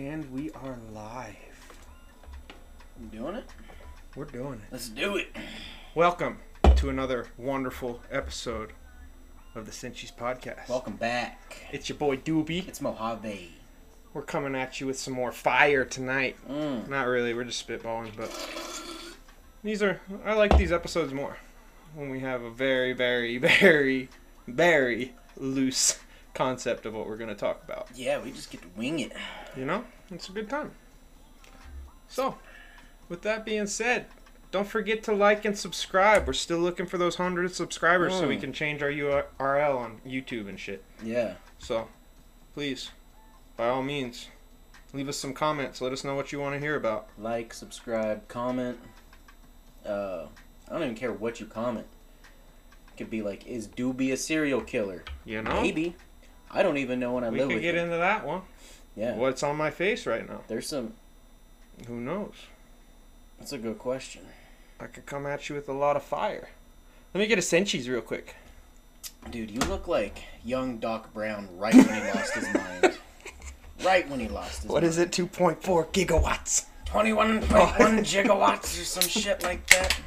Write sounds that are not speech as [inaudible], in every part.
And we are live. I'm doing it? We're doing it. Let's do it. Welcome to another wonderful episode of the Sinchies podcast. Welcome back. It's your boy Dewby. It's Mojave. We're coming at you with some more fire tonight. Mm. Not really, we're just spitballing, but these are I like these episodes more when we have a very, very, [laughs] very, very loose concept of what we're gonna talk about. Yeah, we just get to wing it. You know, it's a good time. So, with that being said, don't forget to like and subscribe. We're still looking for those hundred subscribers so we Mm. can change our URL on YouTube and shit. Yeah. So, please, by all means, leave us some comments. Let us know what you want to hear about. Like, subscribe, comment. Uh, I don't even care what you comment. It could be like, is Dewby a serial killer? You know, Maybe. I don't even know when I we live could with get him. into that one. Yeah. What's on my face right now? There's some. Who knows? That's a good question. I could come at you with a lot of fire. Let me get a Sinchies real quick. Dude, you look like young Doc Brown right when he lost his mind. [laughs] Right when he lost his What mind. is it? 2.4 gigawatts. 21.1 [laughs] gigawatts or some shit like that.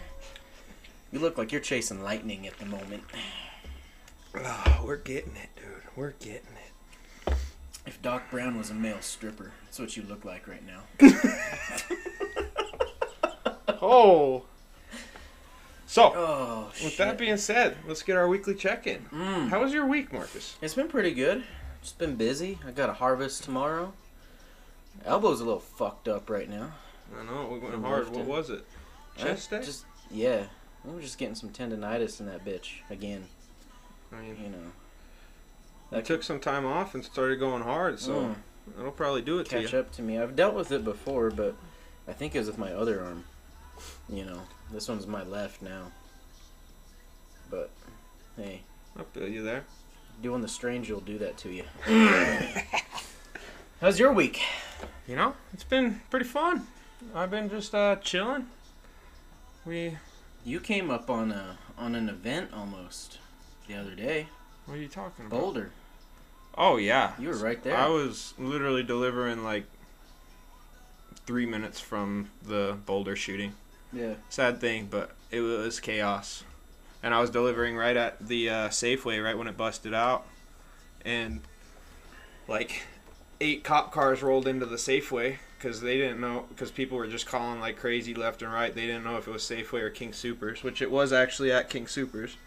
You look like you're chasing lightning at the moment. Oh, [sighs] we're getting it. We're getting it. If Doc Brown was a male stripper, that's what you look like right now. [laughs] Oh. So, Oh, with shit. that being said, let's get our weekly check-in. Mm. How was your week, Marcus? It's been pretty good. Just been busy. I got a harvest tomorrow. Elbow's a little fucked up right now. I know we went Been hard. lifting. What was it? Chest I day. Just yeah. I'm just getting some tendonitis in that bitch again. I mean, You know. I took some time off and started going hard, so Mm. it'll probably do it to catch you. up to me. I've dealt with it before, but I think it was with my other arm. You know, this one's my left now. But hey, I feel you there. doing the strange will do that to you. [laughs] [laughs] How's your week? You know, it's been pretty fun. I've been just uh, chilling. We. You came up on a on an event almost the other day. What are you talking about? Boulder. Oh yeah. You were right there. I was literally delivering like three minutes from the boulder shooting. yeah. Sad thing, but it was chaos. And I was delivering right at the uh, Safeway right when it busted out, and like eight cop cars rolled into the Safeway because they didn't know because people were just calling like crazy left and right. They didn't know if it was Safeway or King Supers, which it was actually at King Supers.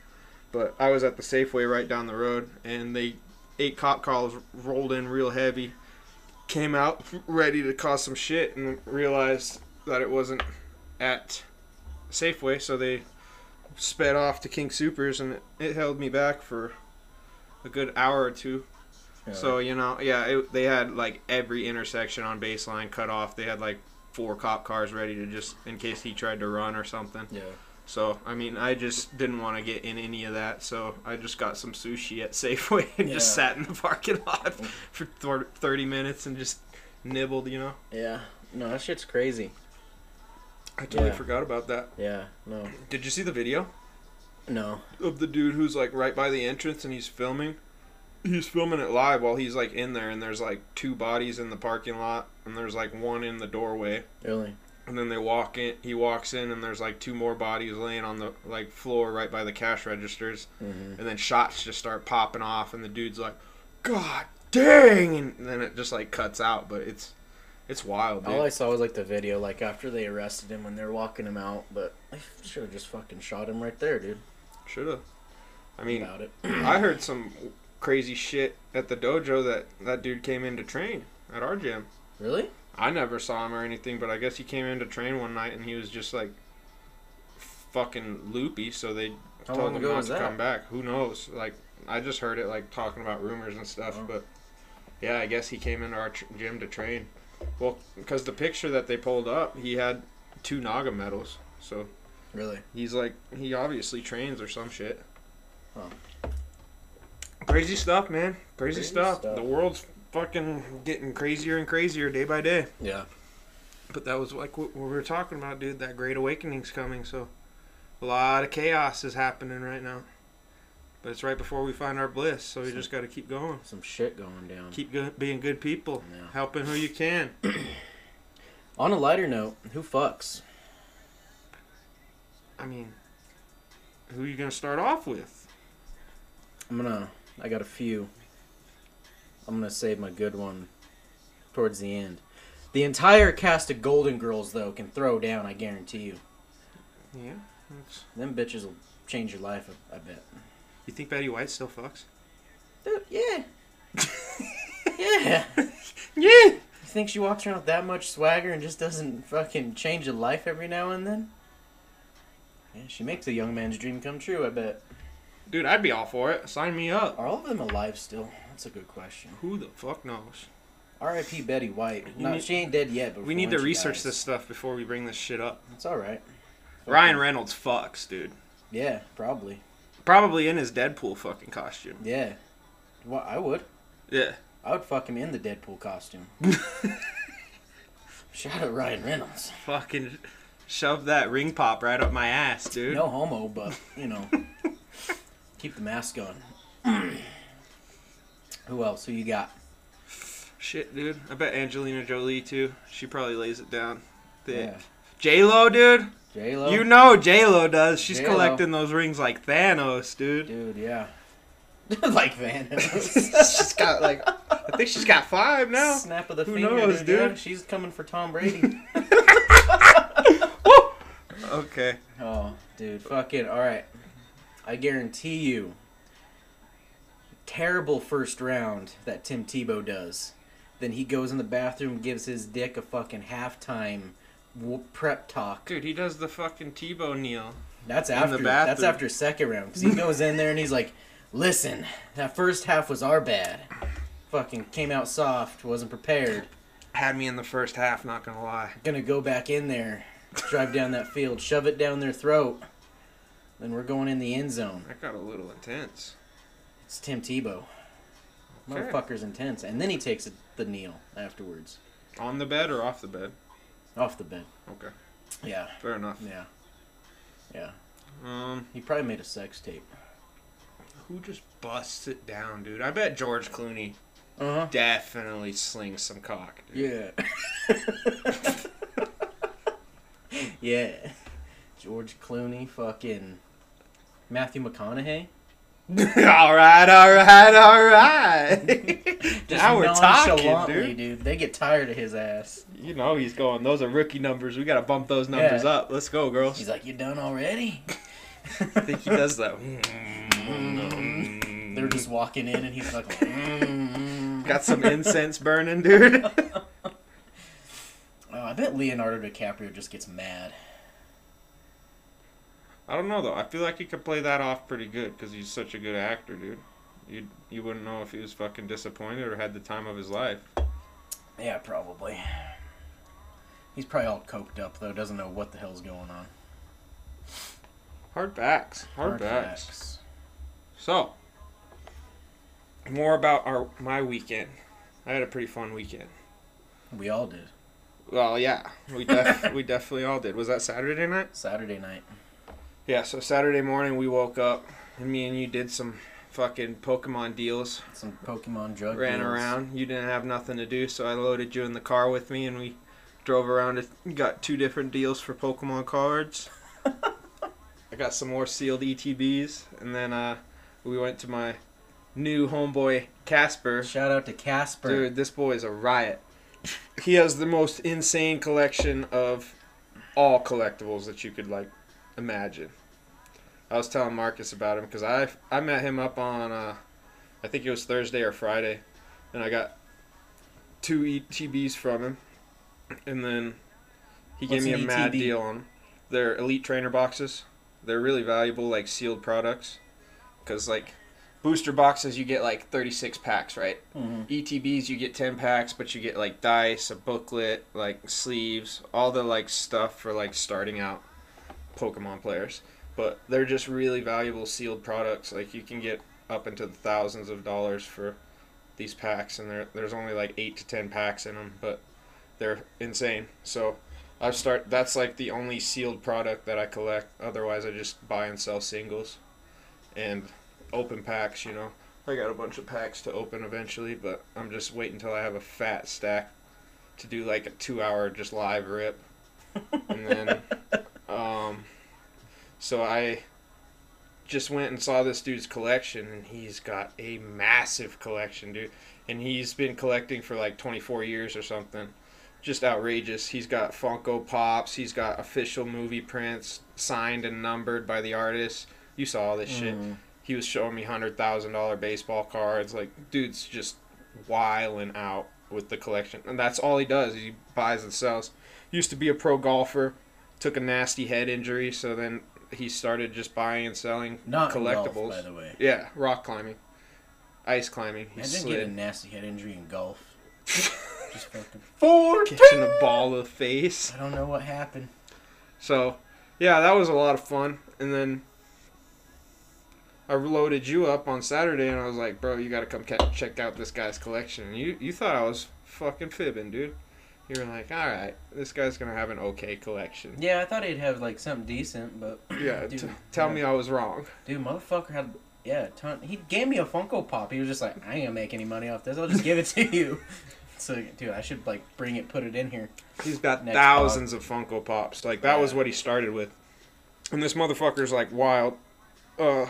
But I was at the Safeway right down the road, and they eight cop cars rolled in real heavy, came out ready to cause some shit, and realized that it wasn't at Safeway, so they sped off to King Supers, and it, it held me back for a good hour or two. So you know, yeah, it, they had like every intersection on baseline cut off. They had like four cop cars ready to just in case he tried to run or something. yeah. So I mean, I just didn't want to get in any of that. So I just got some sushi at Safeway [laughs] and just sat in the parking lot mm. for thirty minutes and just nibbled. You know, Yeah. No, that shit's crazy. I totally Yeah. forgot about that. Yeah. No. Did you see the video? No. of the dude who's like right by the entrance and he's filming. He's filming it live while he's like in there, and there's like two bodies in the parking lot, and there's like one in the doorway. Really. And then they walk in. He walks in, and there's like two more bodies laying on the like floor right by the cash registers. Mm-hmm. And then shots just start popping off, and the dude's like, "God dang!" And then it just like cuts out, but it's it's wild, dude. All I saw was like the video, like after they arrested him when they're walking him out. But I should have just fucking shot him right there, dude. Should have. I mean. [clears throat] I heard some crazy shit at the dojo that that dude came in to train at our gym. Really? I never saw him or anything, but I guess he came in to train one night and he was just like fucking loopy, so they How told him not to that? come back. Who knows? Like I just heard it like talking about rumors and stuff, Oh. but yeah, I guess he came into our tr- gym to train. Well, because the picture that they pulled up, he had two NAGA medals, so Really? he's like he obviously trains or some shit. Huh. Crazy stuff, man. Crazy, Crazy stuff. stuff. The world's fucking getting crazier and crazier day by day. Yeah. But that was like what we were talking about, dude. That great awakening's coming, so a lot of chaos is happening right now. But it's right before we find our bliss, so we just got to keep going. Some shit going down. Keep go- being good people, Yeah. helping who you can. [clears throat] On a lighter note, who fucks? I mean, who are you gonna start off with? I'm gonna. I got a few. I'm gonna save my good one towards the end. The entire cast of Golden Girls, though, can throw down. I guarantee you. Yeah. that's- Them bitches will change your life. I bet. You think Betty White still fucks? Dude, yeah. [laughs] yeah. Yeah. You think she walks around with that much swagger and just doesn't fucking change a life every now and then? Yeah, she makes a young man's dream come true. I bet. Dude, I'd be all for it. Sign me up. Are all of them alive still? That's a good question. Who the fuck knows? R.I.P. Betty White. No, need- she ain't dead yet. But We need to research dies- this stuff before we bring this shit up. It's all right. Ryan Reynolds fucks, dude. Yeah, probably. Probably in his Deadpool fucking costume. Yeah. Well, I would. Yeah. I would fuck him in the Deadpool costume. [laughs] Shout out Ryan Reynolds. fucking shove that ring pop right up my ass, dude. No homo, but you know, [laughs] keep the mask on. [clears throat] Who else? Who you got? Shit, dude. I bet Angelina Jolie too. She probably lays it down thick. Yeah. J Lo, dude. J Lo. You know J Lo does. She's J-Lo. collecting those rings like Thanos, dude. dude. Yeah. [laughs] like Van. [laughs] she's got like, I think she's got five now. Snap of the Who finger, knows, dude. yeah. dude? She's coming for Tom Brady. [laughs] Okay. oh, dude, fucking all right. I guarantee you. Terrible first round that Tim Tebow does. Then he goes in the bathroom, gives his dick a fucking halftime prep talk. Dude, he does the fucking Tebow kneel. That's In the after. That's after second round because he goes in there and he's like, "Listen, that first half was our bad. Fucking came out soft. Wasn't prepared. Had me in the first half, not gonna lie. Gonna go back in there, drive down that field, shove it down their throat. Then we're going in the end zone. That got a little intense. It's Tim Tebow. Motherfucker's intense. And then he takes a, the kneel afterwards, On the bed or off the bed? off the bed. Okay. Yeah, Fair enough. yeah, yeah. Um, He probably made a sex tape. who just busts it down, dude? I bet George Clooney Uh huh. definitely slings some cock. Dude. Yeah. [laughs] [laughs] yeah. George Clooney, fucking Matthew McConaughey. [laughs] all right, all right, all right. [laughs] Just now we're talking, nonchalantly, dude. They get tired of his ass. You know he's going. Those are rookie numbers. We gotta bump those numbers Yeah. up. Let's go, girls. He's like, "You done already?" I think he does that. [laughs] They're just walking in, and he's like, got some incense burning, dude. Oh, I bet Leonardo DiCaprio just gets mad. I don't know though. I feel like he could play that off pretty good because he's such a good actor, dude. You you wouldn't know if he was fucking disappointed or had the time of his life. Yeah, probably. He's probably all coked up though. Doesn't know what the hell's going on. Hard backs. Hard, backs. facts. So, more about our my weekend. I had a pretty fun weekend. We all did. Well, yeah, we def- we [laughs] definitely all did. Was that Saturday night? Saturday night. Yeah. So Saturday morning we woke up and me and you did some fucking Pokemon deals. Some Pokemon drug ran deals. around. You didn't have nothing to do, so I loaded you in the car with me, and we drove around. and Got two different deals for Pokemon cards. [laughs] I got some more sealed ETBs, and then uh, we went to my new homeboy Casper. Shout out to Casper. Dude, this boy is a riot. He has the most insane collection of all collectibles that you could like imagine. I was telling Marcus about him because I I met him up on uh, I think it was Thursday or Friday, and I got two ETBs from him, and then he What's gave me a mad ETB? deal on them. They're elite trainer boxes. They're really valuable, like sealed products, because like booster boxes you get like 36 packs, right? Mhm. ETBs you get 10 packs, but you get like dice, a booklet, like sleeves, all the like stuff for like starting out Pokemon players. But they're just really valuable sealed products. Like you can get up into the thousands of dollars for these packs, and there there's only like eight to 10 packs in them, but they're insane. So I start. That's like the only sealed product that I collect. Otherwise, I just buy and sell singles, and open packs, you know. I got a bunch of packs to open eventually, but I'm just waiting until I have a fat stack to do like a two hour just live rip. And then, [laughs] so I just went and saw this dude's collection, and he's got a massive collection, dude. And he's been collecting for like 24 years or something. Just outrageous. He's got Funko Pops. He's got official movie prints signed and numbered by the artist. You saw all this shit. Mm. He was showing me hundred thousand dollar baseball cards. Like, dude's just wiling out with the collection, and that's all he does. He buys and sells. Used to be a pro golfer. Took a nasty head injury, so then he started just buying and selling Not collectibles. collectibles, by the way. Yeah, rock climbing, ice climbing. He I didn't get a nasty head injury in golf. [laughs] Just fucking. Four catching a ball of the face. I don't know what happened. So, yeah, that was a lot of fun. And then I loaded you up on Saturday, and I was like, "Bro, you gotta come ca- check out this guy's collection." And you you thought I was fucking fibbing, dude. You were like, "All right, this guy's gonna have an okay collection." Yeah, I thought he'd have like something decent, but [clears throat] Yeah, Dude, t- tell yeah. me I was wrong. dude, motherfucker had yeah, a ton. He gave me a Funko Pop. He was just like, I ain't gonna make any money off this. I'll just give it to you. [laughs] So, dude, I should like bring it, put it in here. He's got Next thousands of Funko Pops. Like that was what he started with. And this motherfucker's like wild. Uh,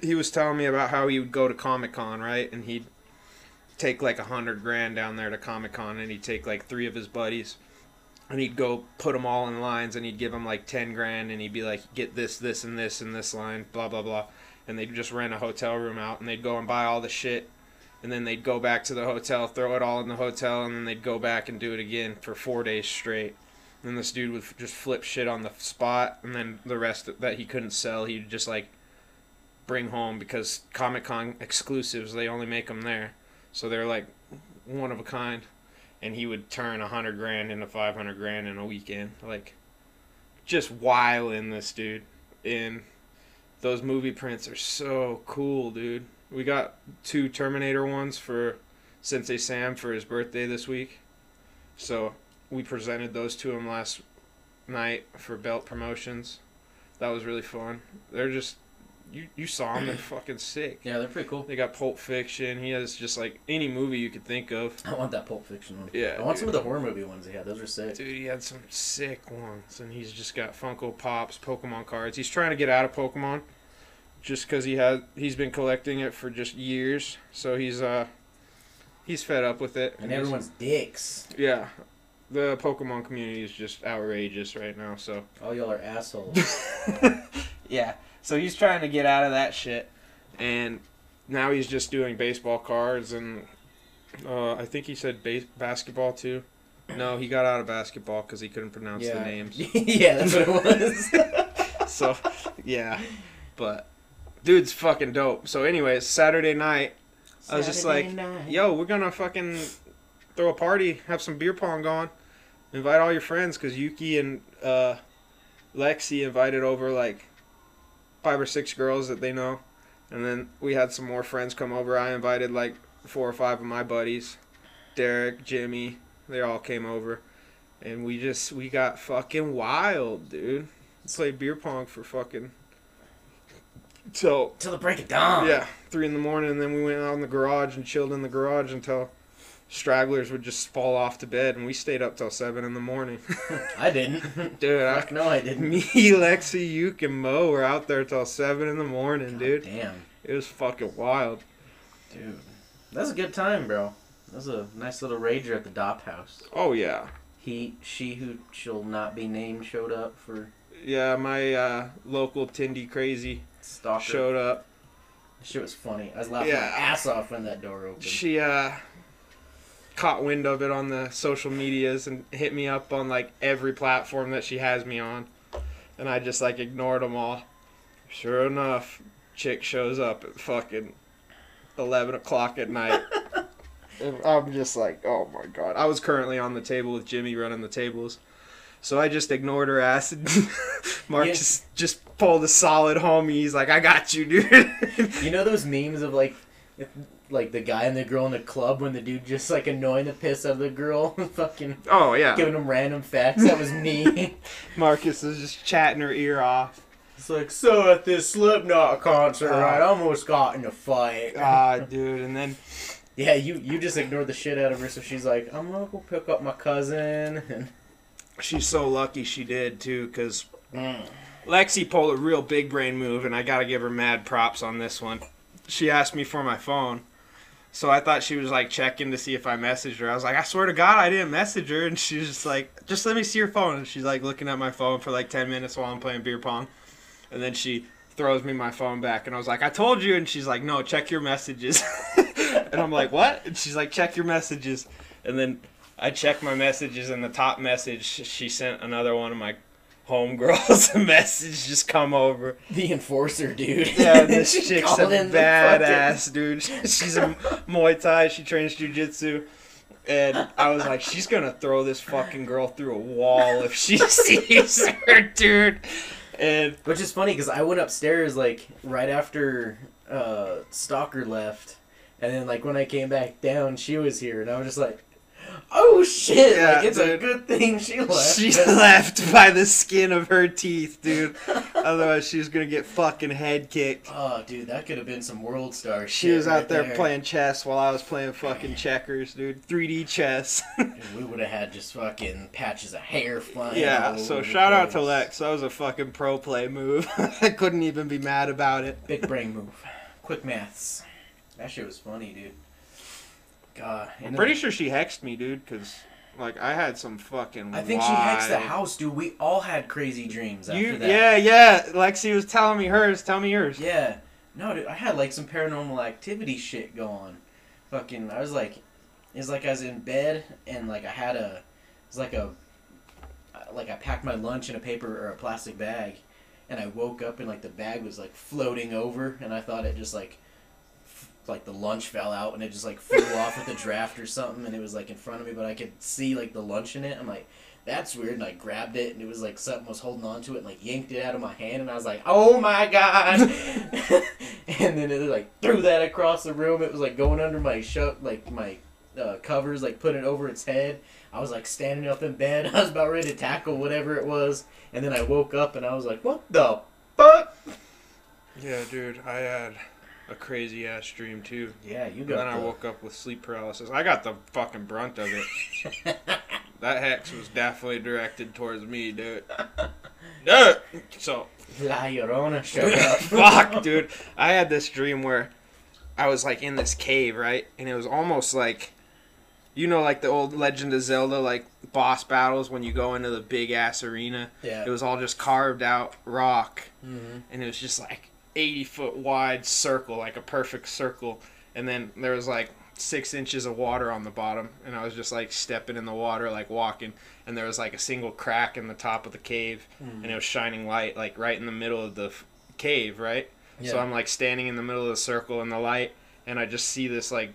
he was telling me about how he would go to Comic Con, right? And he'd take like a hundred grand down there to Comic Con, and he'd take like three of his buddies, and he'd go put them all in lines, and he'd give them like ten grand, and he'd be like, get this, this, and this, and this line, blah blah blah, and they'd just rent a hotel room out, and they'd go and buy all the shit. And then they'd go back to the hotel, throw it all in the hotel, and then they'd go back and do it again for four days straight. And this dude would just flip shit on the spot, and then the rest that he couldn't sell, he'd just like bring home because Comic Con exclusives they only make them there, so they're like one of a kind. And he would turn a hundred grand into five hundred grand in a weekend, like just wiling this dude. And those movie prints are so cool, dude. We got two Terminator ones for Sensei Sam for his birthday this week, so we presented those to him last night for belt promotions. That was really fun. They're just you you saw them. They're [clears throat] fucking sick. Yeah, they're pretty cool. They got Pulp Fiction. He has just like any movie you could think of. I want that Pulp Fiction one. Yeah, I want some of the horror movie ones he had. Those are sick. Dude, he had some sick ones, and he's just got Funko Pops, Pokemon cards. He's trying to get out of Pokemon, just because he had he's been collecting it for just years. So he's uh he's fed up with it. And he's- everyone's dicks. yeah, the Pokemon community is just outrageous right now. So All y'all are assholes. [laughs] [laughs] yeah, so he's trying to get out of that shit, and now he's just doing baseball cards and uh, I think he said base- basketball too. No, he got out of basketball because he couldn't pronounce the names. [laughs] yeah, that's what it was. [laughs] [laughs] so yeah but dude's fucking dope so anyways saturday night I was just like, night. yo we're gonna fucking throw a party have some beer pong going, invite all your friends because yuki and uh, lexi invited over like five or six girls that they know. And then we had some more friends come over. I invited like four or five of my buddies derek jimmy they all came over. And we just we got fucking wild dude. Played beer pong for fucking so till the break of dawn. yeah, three in the morning, and then we went out in the garage and chilled in the garage until stragglers would just fall off to bed, and we stayed up till seven in the morning. [laughs] I didn't. [laughs] dude, I, Fuck no, I didn't. [laughs] me, Lexi, Uke, and Mo were out there till seven in the morning, dude. Damn, It was fucking wild. dude, that's a good time, bro. That was a nice little rager at the Dop House. Oh yeah, He, she who shall not be named showed up for yeah. My uh, local Tindy crazy stalker. showed up. Shit was funny. I was laughing Yeah. my ass off when that door opened. She uh caught wind of it on the social medias and hit me up on like every platform that she has me on, and I just like ignored them all. Sure enough, chick shows up at fucking eleven o'clock at night. [laughs] and I'm just like, oh my god. I was currently on the table with Jimmy running the tables. So I just ignored her ass and [laughs] Mark Yeah. just, just pulled a solid homie. He's like, I got you, dude. You know those memes of like, if, like the guy and the girl in the club when the dude just like annoying the piss out of the girl, [laughs] fucking oh yeah. giving them random facts. That was me. [laughs] Marcus is just chatting her ear off. It's like so at this Slipknot concert, Uh, I almost got in a fight. Ah, [laughs] dude, and then yeah, you you just ignored the shit out of her, so she's like, I'm gonna go pick up my cousin. And she's so lucky she did too, because Mm. Lexi pulled a real big brain move, and I gotta give her mad props on this one. She asked me for my phone, so I thought she was like checking to see if I messaged her. I was like, I swear to God, I didn't message her, [laughs] and she's just like, just let me see your phone. And she's like looking at my phone for like ten minutes while I'm playing beer pong, and then she throws me my phone back, and I was like, I told you, and she's like, No, check your messages, [laughs] and I'm like, What? And she's like, Check your messages, and then I check my messages, and the top message she sent another one of my homegirls a [laughs] message just come over. the enforcer, dude. Yeah, [laughs] this chick's a called in the badass, dude. [laughs] She's a Muay Thai. She trains jujitsu. And I was like, she's gonna throw this fucking girl through a wall if she sees her, dude. And Which is funny because I went upstairs like right after uh, Stalker left, and then like when I came back down, she was here, and I was just like, "Oh shit!" Yeah, like it's a good thing she left. she [laughs] [laughs] left by the skin of her teeth, dude. Otherwise, she's gonna get fucking head kicked. Oh, dude, that could have been some world star. Shit. She was out right there, playing chess while I was playing fucking checkers, dude. 3D chess. [laughs] Dude, we would have had just fucking patches of hair flying. Yeah, so shout out to. Lex. That was a fucking pro play move. I couldn't even be mad about it. Big brain move. Quick maths. That shit was funny, dude. God, I'm pretty sure she hexed me, dude, because like I had some fucking. I think she hexed the house, dude. We all had crazy dreams after You, that. yeah, yeah. Lexi was telling me hers. Tell me yours. Yeah. No, dude, I had like some paranormal activity shit going. Fucking, I was like, it's like I was in bed and like I had a, it's like a, like I packed my lunch in a paper or a plastic bag, and I woke up and like the bag was like floating over, and I thought it just like, like the lunch fell out and it just like flew off with the draft or something, and it was like in front of me, but I could see like the lunch in it. I'm like. That's weird, and I grabbed it, and it was like something was holding on to it, and like yanked it out of my hand, and I was like, "Oh my god!" [laughs] and then it like threw that across the room. It was like going under my shut, like my uh, covers, like put it over its head. I was like standing up in bed. [laughs] I was about ready to tackle whatever it was, and then I woke up and I was like, "What the fuck?" Yeah, dude. I had a crazy ass dream too. Yeah, you And got. then I woke up with sleep paralysis. I got the fucking brunt of it. [laughs] that hex was definitely directed towards me, dude. Dude. So La Llorona showed up. [laughs] Fuck, dude. I had this dream where I was like in this cave, right? And it was almost like you know like the old Legend of Zelda like boss battles when you go into the big ass arena. Yeah. It was all just carved out rock Mm-hmm. and it was just like 80 foot wide circle, like a perfect circle. And then there was like six inches of water on the bottom, and I was just like stepping in the water, like walking. And there was like a single crack in the top of the cave, hmm. and it was shining light, like right in the middle of the f- cave, right? So I'm like standing in the middle of the circle in the light, and I just see this like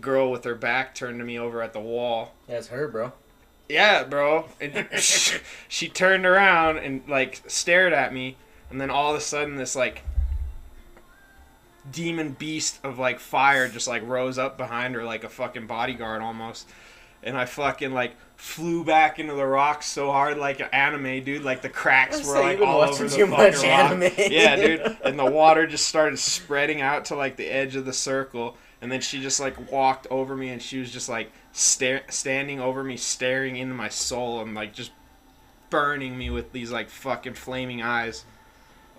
girl with her back turned to me over at the wall. That's her, bro. Yeah, bro. And [laughs] she turned around and like stared at me, and then all of a sudden this like demon beast of like fire just like rose up behind her like a fucking bodyguard almost. And I fucking like flew back into the rocks so hard like an anime dude like the cracks were like all over the too fucking much rock. anime. Yeah, dude. And the water just started spreading out to like the edge of the circle and then she just like walked over me and she was just like stare- standing over me staring into my soul and like just burning me with these like fucking flaming eyes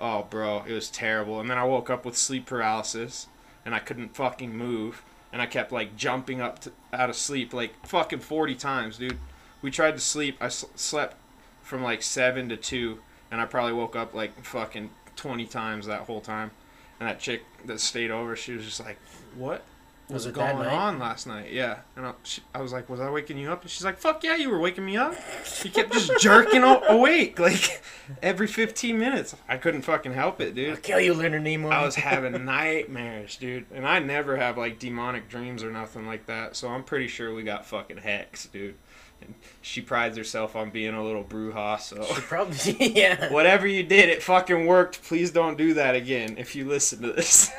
oh bro it was terrible. And then i woke up with sleep paralysis and i couldn't fucking move. And i kept like jumping up to, out of sleep like fucking 40 times dude. We tried to sleep. I s- slept from like 7 to 2 and i probably woke up like fucking 20 times that whole time. And that chick that stayed over she was just like what Was was it going on last night? Yeah, and I, she, I was like, "Was I waking you up?" And she's like, "Fuck yeah, you were waking me up." You kept just [laughs] jerking awake like every 15 minutes. I couldn't fucking help it, dude. I'll kill you, Leonard Nimoy. I was [laughs] having nightmares, dude, and I never have like demonic dreams or nothing like that. So I'm pretty sure we got fucking hex, dude. And she prides herself on being a little bruja, so. She probably [laughs] yeah. Whatever you did, it fucking worked. Please don't do that again if you listen to this.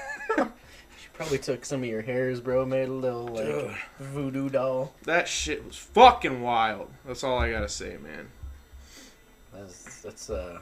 Probably took some of your hairs, bro. Made a little like Dude. voodoo doll. That shit was fucking wild. That's all I gotta say, man. That's that's uh,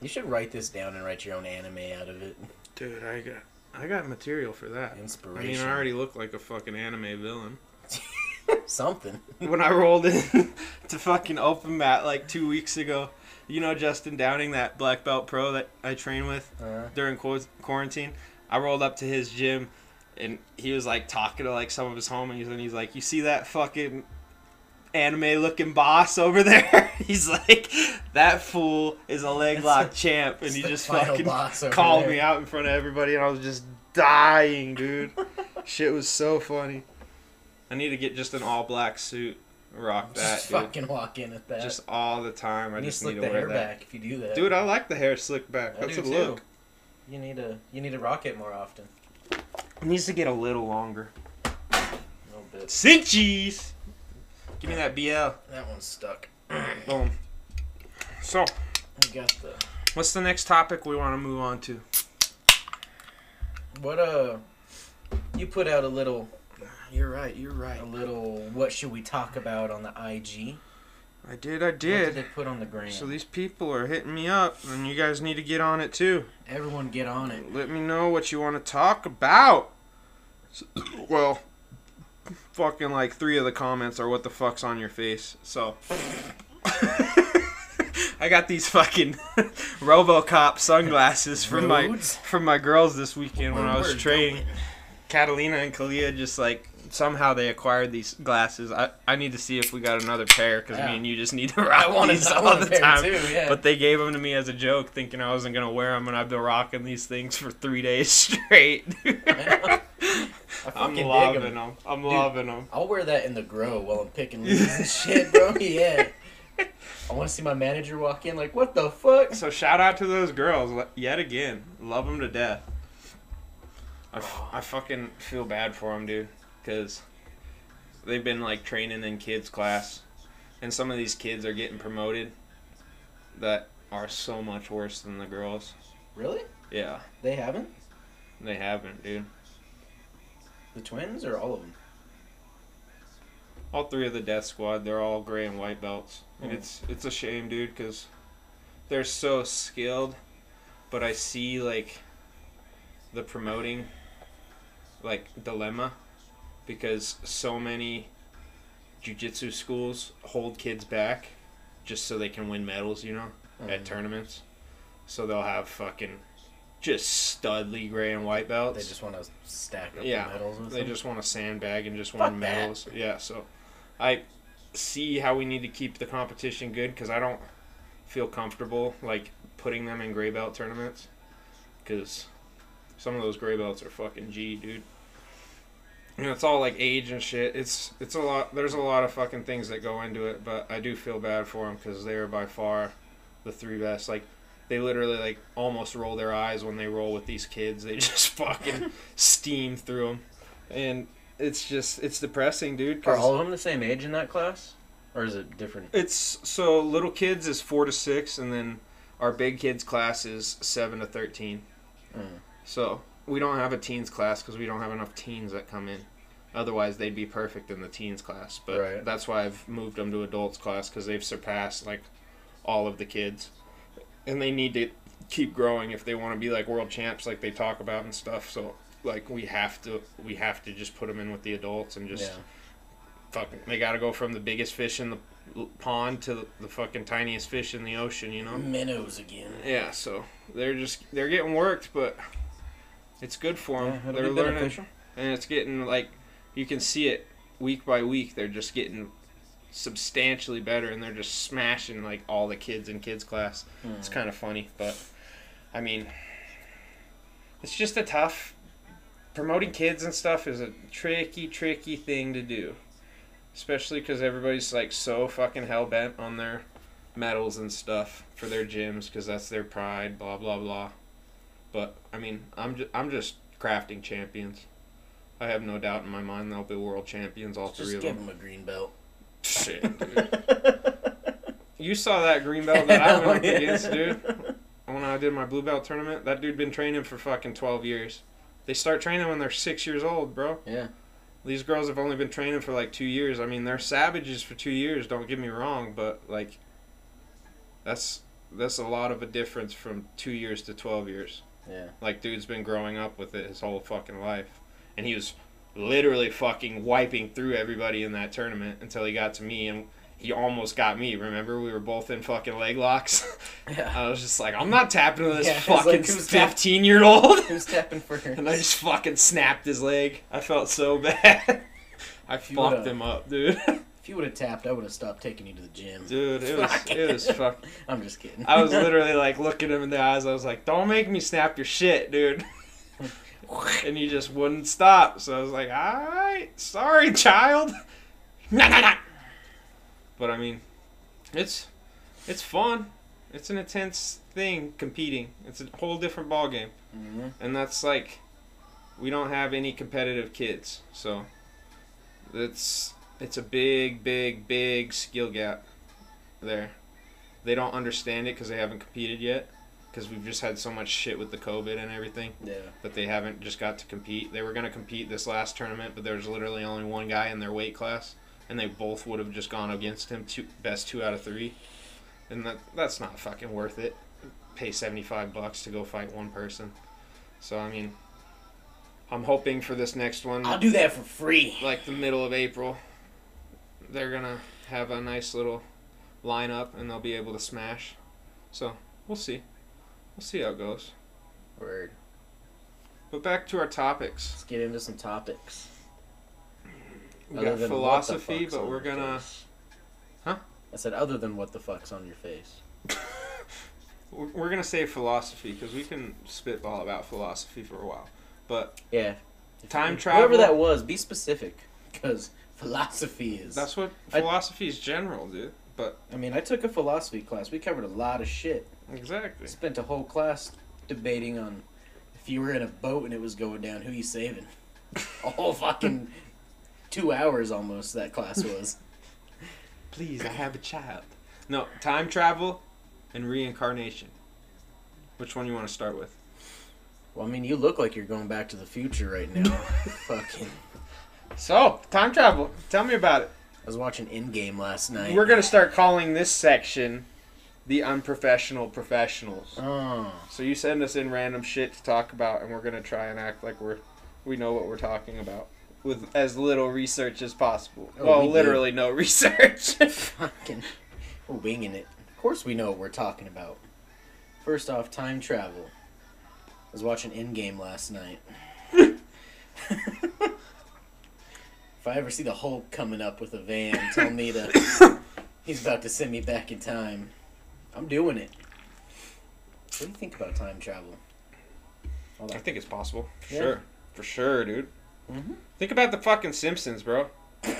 You should write this down and write your own anime out of it. Dude, I got I got material for that. Inspiration. I mean, I already look like a fucking anime villain. [laughs] Something. when I rolled in [laughs] to fucking open mat like two weeks ago, you know Justin Downing, that black belt pro that I train with Uh, during qu- quarantine. I rolled up to his gym, and he was like talking to like some of his homies, and he's like, "You see that fucking anime looking boss over there?" [laughs] he's like, "That fool is a leg lock the- champ," and he just fucking called there. me out in front of everybody, and I was just dying, dude. [laughs] Shit was so funny. I need to get just an all black suit, rock that, just dude. fucking walk in at that. Just all the time. I you need to just need slick to the wear that. back if you do that. Dude, I like the hair slicked back. I That's a too. look. You need to you need to rock it more often. It needs to get a little longer. A little bit. Sinchies! Give me that BL. That one's stuck. [clears throat] Boom. So, I got the what's the next topic we want to move on to? what uh you put out a little You're right, you're right. a little what should we talk about on the IG? I did, I did. What did they put on the gram? So these people are hitting me up, and you guys need to get on it too. Everyone get on it. Let me know what you want to talk about. Well, fucking like three of the comments are what the fuck's on your face. So [laughs] I got these fucking [laughs] RoboCop sunglasses from my from my girls this weekend when I was training. going. Catalina and Kalia just like somehow they acquired these glasses. I, I need to see if we got another pair because Yeah. me and you just need to [laughs] rock I want these. [laughs] I all the time. too. Yeah. But they gave them to me as a joke, thinking I wasn't gonna wear them, and I've been rocking these things for three days [laughs] straight. I'm loving dig loving 'em. them. I'm Dude. loving them. I'll wear that in the grow while I'm picking leaves and shit, bro. Yeah. I want to see my manager walk in like, what the fuck? So shout out to those girls yet again. Love them to death. I, f- I fucking feel bad for them, dude, because they've been like training in kids class, and some of these kids are getting promoted that are so much worse than the girls. Really? Yeah, They haven't? they haven't, dude. The twins or all of them? All three of the death squad, they're all gray and white belts, and Hmm. it's it's a shame, dude, because they're so skilled. But I see like the promoting like dilemma because so many jujitsu schools hold kids back just so they can win medals, you know, at Mhm. tournaments. So they'll have fucking just studly gray and white belts. They just want to stack up Yeah, the medals They them. just want to sandbag and just Fuck win that. medals. Yeah, so I see how we need to keep the competition good because I don't feel comfortable like putting them in gray belt tournaments because some of those gray belts are fucking G, dude. You know, it's all like age and shit. It's it's a lot. There's a lot of fucking things that go into it, but I do feel bad for them because they are by far the three best. Like they literally like almost roll their eyes when they roll with these kids. They [laughs] just fucking steam through them, and it's just it's depressing, dude. Are all of them the same age in that class? Or is it different? it's so little kids is four to six, and then our big kids class is seven to thirteen. Mm. So we don't have a teens class because we don't have enough teens that come in. Otherwise, they'd be perfect in the teens class. But Right. that's why I've moved them to adults class because they've surpassed like all of the kids, and they need to keep growing if they want to be like world champs, like they talk about and stuff. So like we have to we have to just put them in with the adults and just yeah. fucking they got to go from the biggest fish in the pond to the fucking tiniest fish in the ocean. You know. Minnows again. Yeah, so they're just they're getting worked, but it's good for them. Yeah, they're learning, beneficial. and it's getting like you can see it week by week. They're just getting substantially better, and they're just smashing like all the kids in kids class. It's Mm. kind of funny, but I mean, it's just a tough promoting kids and stuff is a tricky, tricky thing to do, especially because everybody's like so fucking hell bent on their medals and stuff for their gyms because that's their pride. Blah blah blah. But I mean, I'm just I'm just crafting champions. I have no doubt in my mind they'll be world champions, all three Just of give them. them a green belt. Shit, [laughs] dude. You saw that green belt that I [laughs] oh, went up Yeah. against, dude. When I did my blue belt tournament, that dude been training for fucking twelve years. They start training when they're six years old, bro. Yeah. These girls have only been training for like two years. I mean, they're savages for two years. Don't get me wrong, but like, that's that's a lot of a difference from two years to twelve years. Yeah. Like, dude's been growing up with it his whole fucking life, and he was literally fucking wiping through everybody in that tournament until he got to me, and he almost got me. Remember, we were both in fucking leg locks. [laughs] Yeah. I was just like, I'm not tapping to this Yeah, fucking fifteen year old. [laughs] Who's tapping for [laughs] first? And I just fucking snapped his leg. I felt so bad. I fucked him up, dude. If you would have tapped, I would have stopped taking you to the gym. Dude, it [laughs] was it was fuck. [laughs] I'm just kidding. I was [laughs] literally like looking him in the eyes. I was like, "Don't make me snap your shit, dude." And he just wouldn't stop. So I was like, "All right, sorry, child." Nah, nah, nah. But I mean, it's it's fun. It's an intense thing competing. It's a whole different ball game. Mhm. and that's like we don't have any competitive kids so it's it's a big big big skill gap there. They don't understand it because they haven't competed yet because we've just had so much shit with the covid and everything Yeah. that they haven't just got to compete. They were going to compete this last tournament but there was literally only one guy in their weight class and they both would have just gone against him two best two out of three. And that that's not fucking worth it. Pay 75 bucks to go fight one person. So I mean, I'm hoping for this next one, I'll do that for free. like the middle of April, they're gonna have a nice little lineup and they'll be able to smash. So we'll see, we'll see how it goes. Word. But back to our topics. Let's get into some topics. We Other got than what the philosophy, but we're gonna face. Huh? I said other than what the fuck's on your face. [laughs] we're we're gonna say philosophy because we can spitball about philosophy for a while. But Yeah. Time travel- Whoever that was, be specific, because philosophy is. that's what I- philosophy is general, dude. But I mean, I took a philosophy class. We covered a lot of shit. exactly. Spent a whole class debating on if you were in a boat and it was going down, who you saving. [laughs] A whole fucking two hours almost that class was. Please, I have a child. No, time travel and reincarnation. Which one you want to start with? Well, I mean, you look like you're going back to the future right now. [laughs] fucking. So, time travel. Tell me about it. I was watching Endgame last night. We're going to start calling this section the unprofessional professionals. Oh. So you send us in random shit to talk about and we're going to try and act like we're we know what we're talking about with as little research as possible. Oh, well, we literally no [laughs] research. Fucking. We're winging it. Of course, we know what we're talking about. First off, time travel. I was watching Endgame last night. [laughs] if I ever see the Hulk coming up with a van, [laughs] tell me to. He's about to send me back in time. I'm doing it. What do you think about time travel? I think it's possible. For Yeah. sure. For sure, dude. Mhm. Think about the fucking Simpsons, bro. [laughs]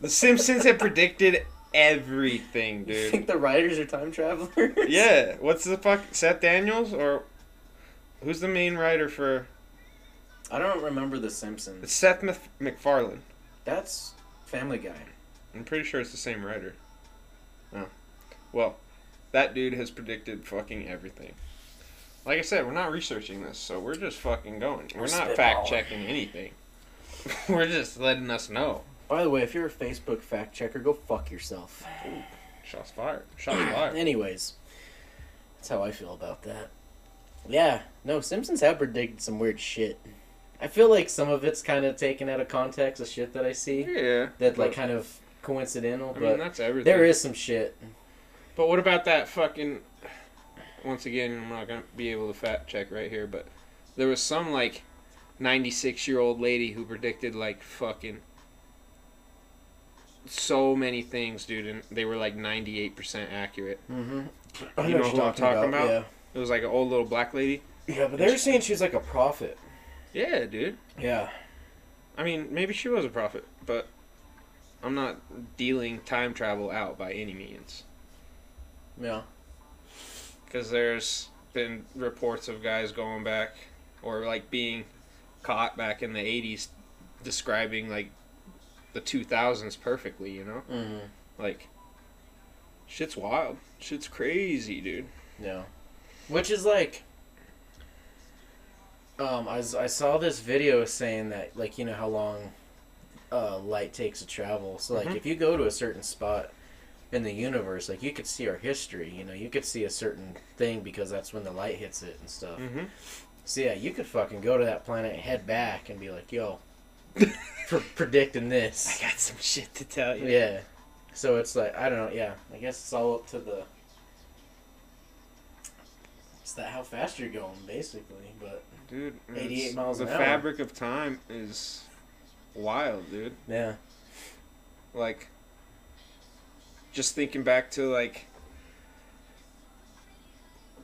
The Simpsons have predicted everything, You dude. think the writers are time travelers? Yeah. What's the fuck? Seth Daniels or who's the main writer for? I don't remember The Simpsons. It's Seth Mc- MacFarlane. That's Family Guy. I'm pretty sure it's the same writer. Oh. Well, that dude has predicted fucking everything. Like I said, we're not researching this, so we're just fucking going. We're We're not fact checking anything. [laughs] we're just letting us know. By the way, if you're a Facebook fact checker, go fuck yourself. Shots fired. Shots [clears throat] fired. Anyways, that's how I feel about that. Yeah, no, Simpsons have predicted some weird shit. I feel like some of it's kind of taken out of context, the shit that I see. Yeah. That, like, kind of coincidental, I but mean, that's everything. there is some shit. But what about that fucking? Once again, I'm not gonna be able to fact check right here, but there was some like 96 year old lady who predicted like fucking so many things, dude, and they were like 98% accurate. Mm-hmm. You know what I'm talking about? Yeah. It was like an old little black lady. yeah, but they're saying she's like a prophet. Yeah, dude. Yeah. I mean, maybe she was a prophet, but I'm not dealing time travel out by any means. Yeah. because there's been reports of guys going back or like being caught back in the 80s describing like the 2000s perfectly you know Mm-hmm. like shit's wild shit's crazy dude Yeah. Which is like um I, s- I saw this video saying that like you know how long uh light takes to travel. So like Mhm. if you go to a certain spot in the universe. Like you could see our history. You know, you could see a certain thing because that's when the light hits it and stuff. Mm-hmm. So yeah, you could fucking go to that planet and head back and be like, yo, [laughs] pr- predicting this. I got some shit to tell you. Yeah. So it's like I don't know. Yeah, I guess it's all up to the. It's that how fast you're going, basically. But dude. 88 miles The hour. fabric of time is wild, dude. yeah, Like, just thinking back to like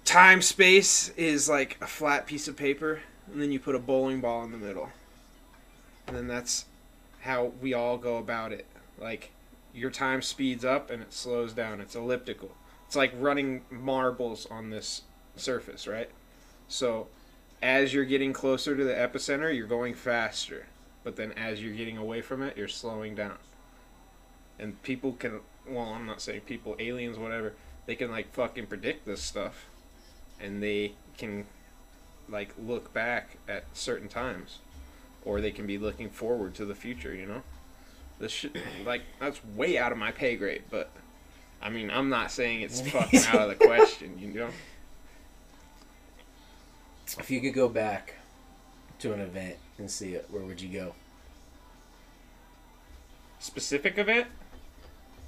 time space is like a flat piece of paper, and then you put a bowling ball in the middle, and then that's how we all go about it. Like, your time speeds up and it slows down. It's elliptical. It's like running marbles on this surface, right? So, as you're getting closer to the epicenter, you're going faster. But then as you're getting away from it, you're slowing down. And people can, well, I'm not saying people, aliens, whatever, they can like fucking predict this stuff. And they can like look back at certain times. Or they can be looking forward to the future, you know? This shit, [clears throat] like, that's way out of my pay grade, but I mean, I'm not saying it's [laughs] fucking out of the question, you know? If you could go back to an event and see it, where would you go? Specific event?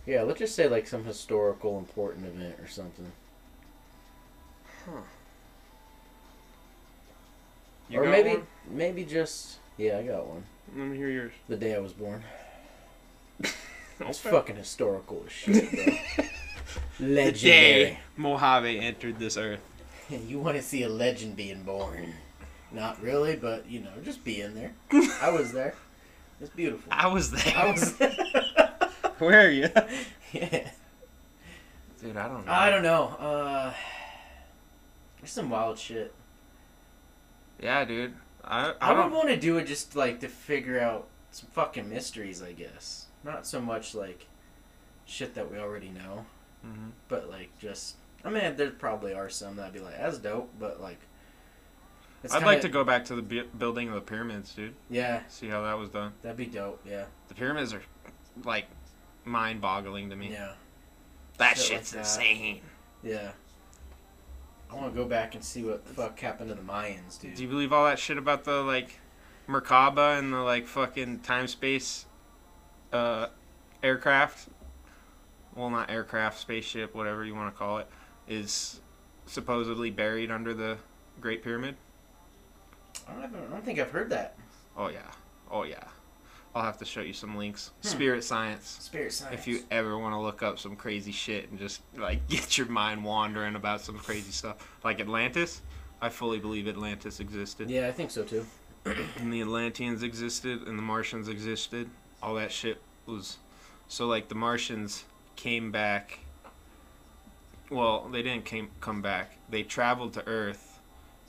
Yeah, let's just say like some historical important event or something. You or maybe one? maybe just yeah, I got one. Let me hear yours. The day I was born. [laughs] That's fucking historical as shit, bro. [laughs] The day Mojave entered this earth. [laughs] You want to see a legend being born. Not really, but you know, just being there. I was there. It's beautiful. I was there. I was [laughs] Where are you? [laughs] Yeah. Dude, I don't know. I don't know. Uh there's some wild shit. Yeah, dude. I, I I would don't. want to do it just like to figure out some fucking mysteries, I guess. Not so much like shit that we already know, Mhm. but like just. I mean, there probably are some that'd be like, that's dope, but like. I'd like to go back to the bu- building of the pyramids, dude. Yeah, See how that was done. that'd be dope. Yeah. The pyramids are like mind-boggling to me. Yeah. that Shit like shit's that. insane. Yeah. I want to go back and see what the fuck happened to the Mayans, dude. Do you believe all that shit about the like Merkaba and the like fucking time space uh aircraft? Well, not aircraft, spaceship, whatever you want to call it, is supposedly buried under the Great Pyramid. I don't, I don't think I've heard that. Oh yeah, oh yeah. I'll have to show you some links. Hmm. Spirit science. Spirit science. If you ever want to look up some crazy shit and just like [laughs] get your mind wandering about some crazy stuff, like Atlantis, I fully believe Atlantis existed. Yeah, I think so too. [clears throat] and the Atlanteans existed and the Martians existed. All that shit was so like the Martians came back. Well, they didn't came come back. They traveled to Earth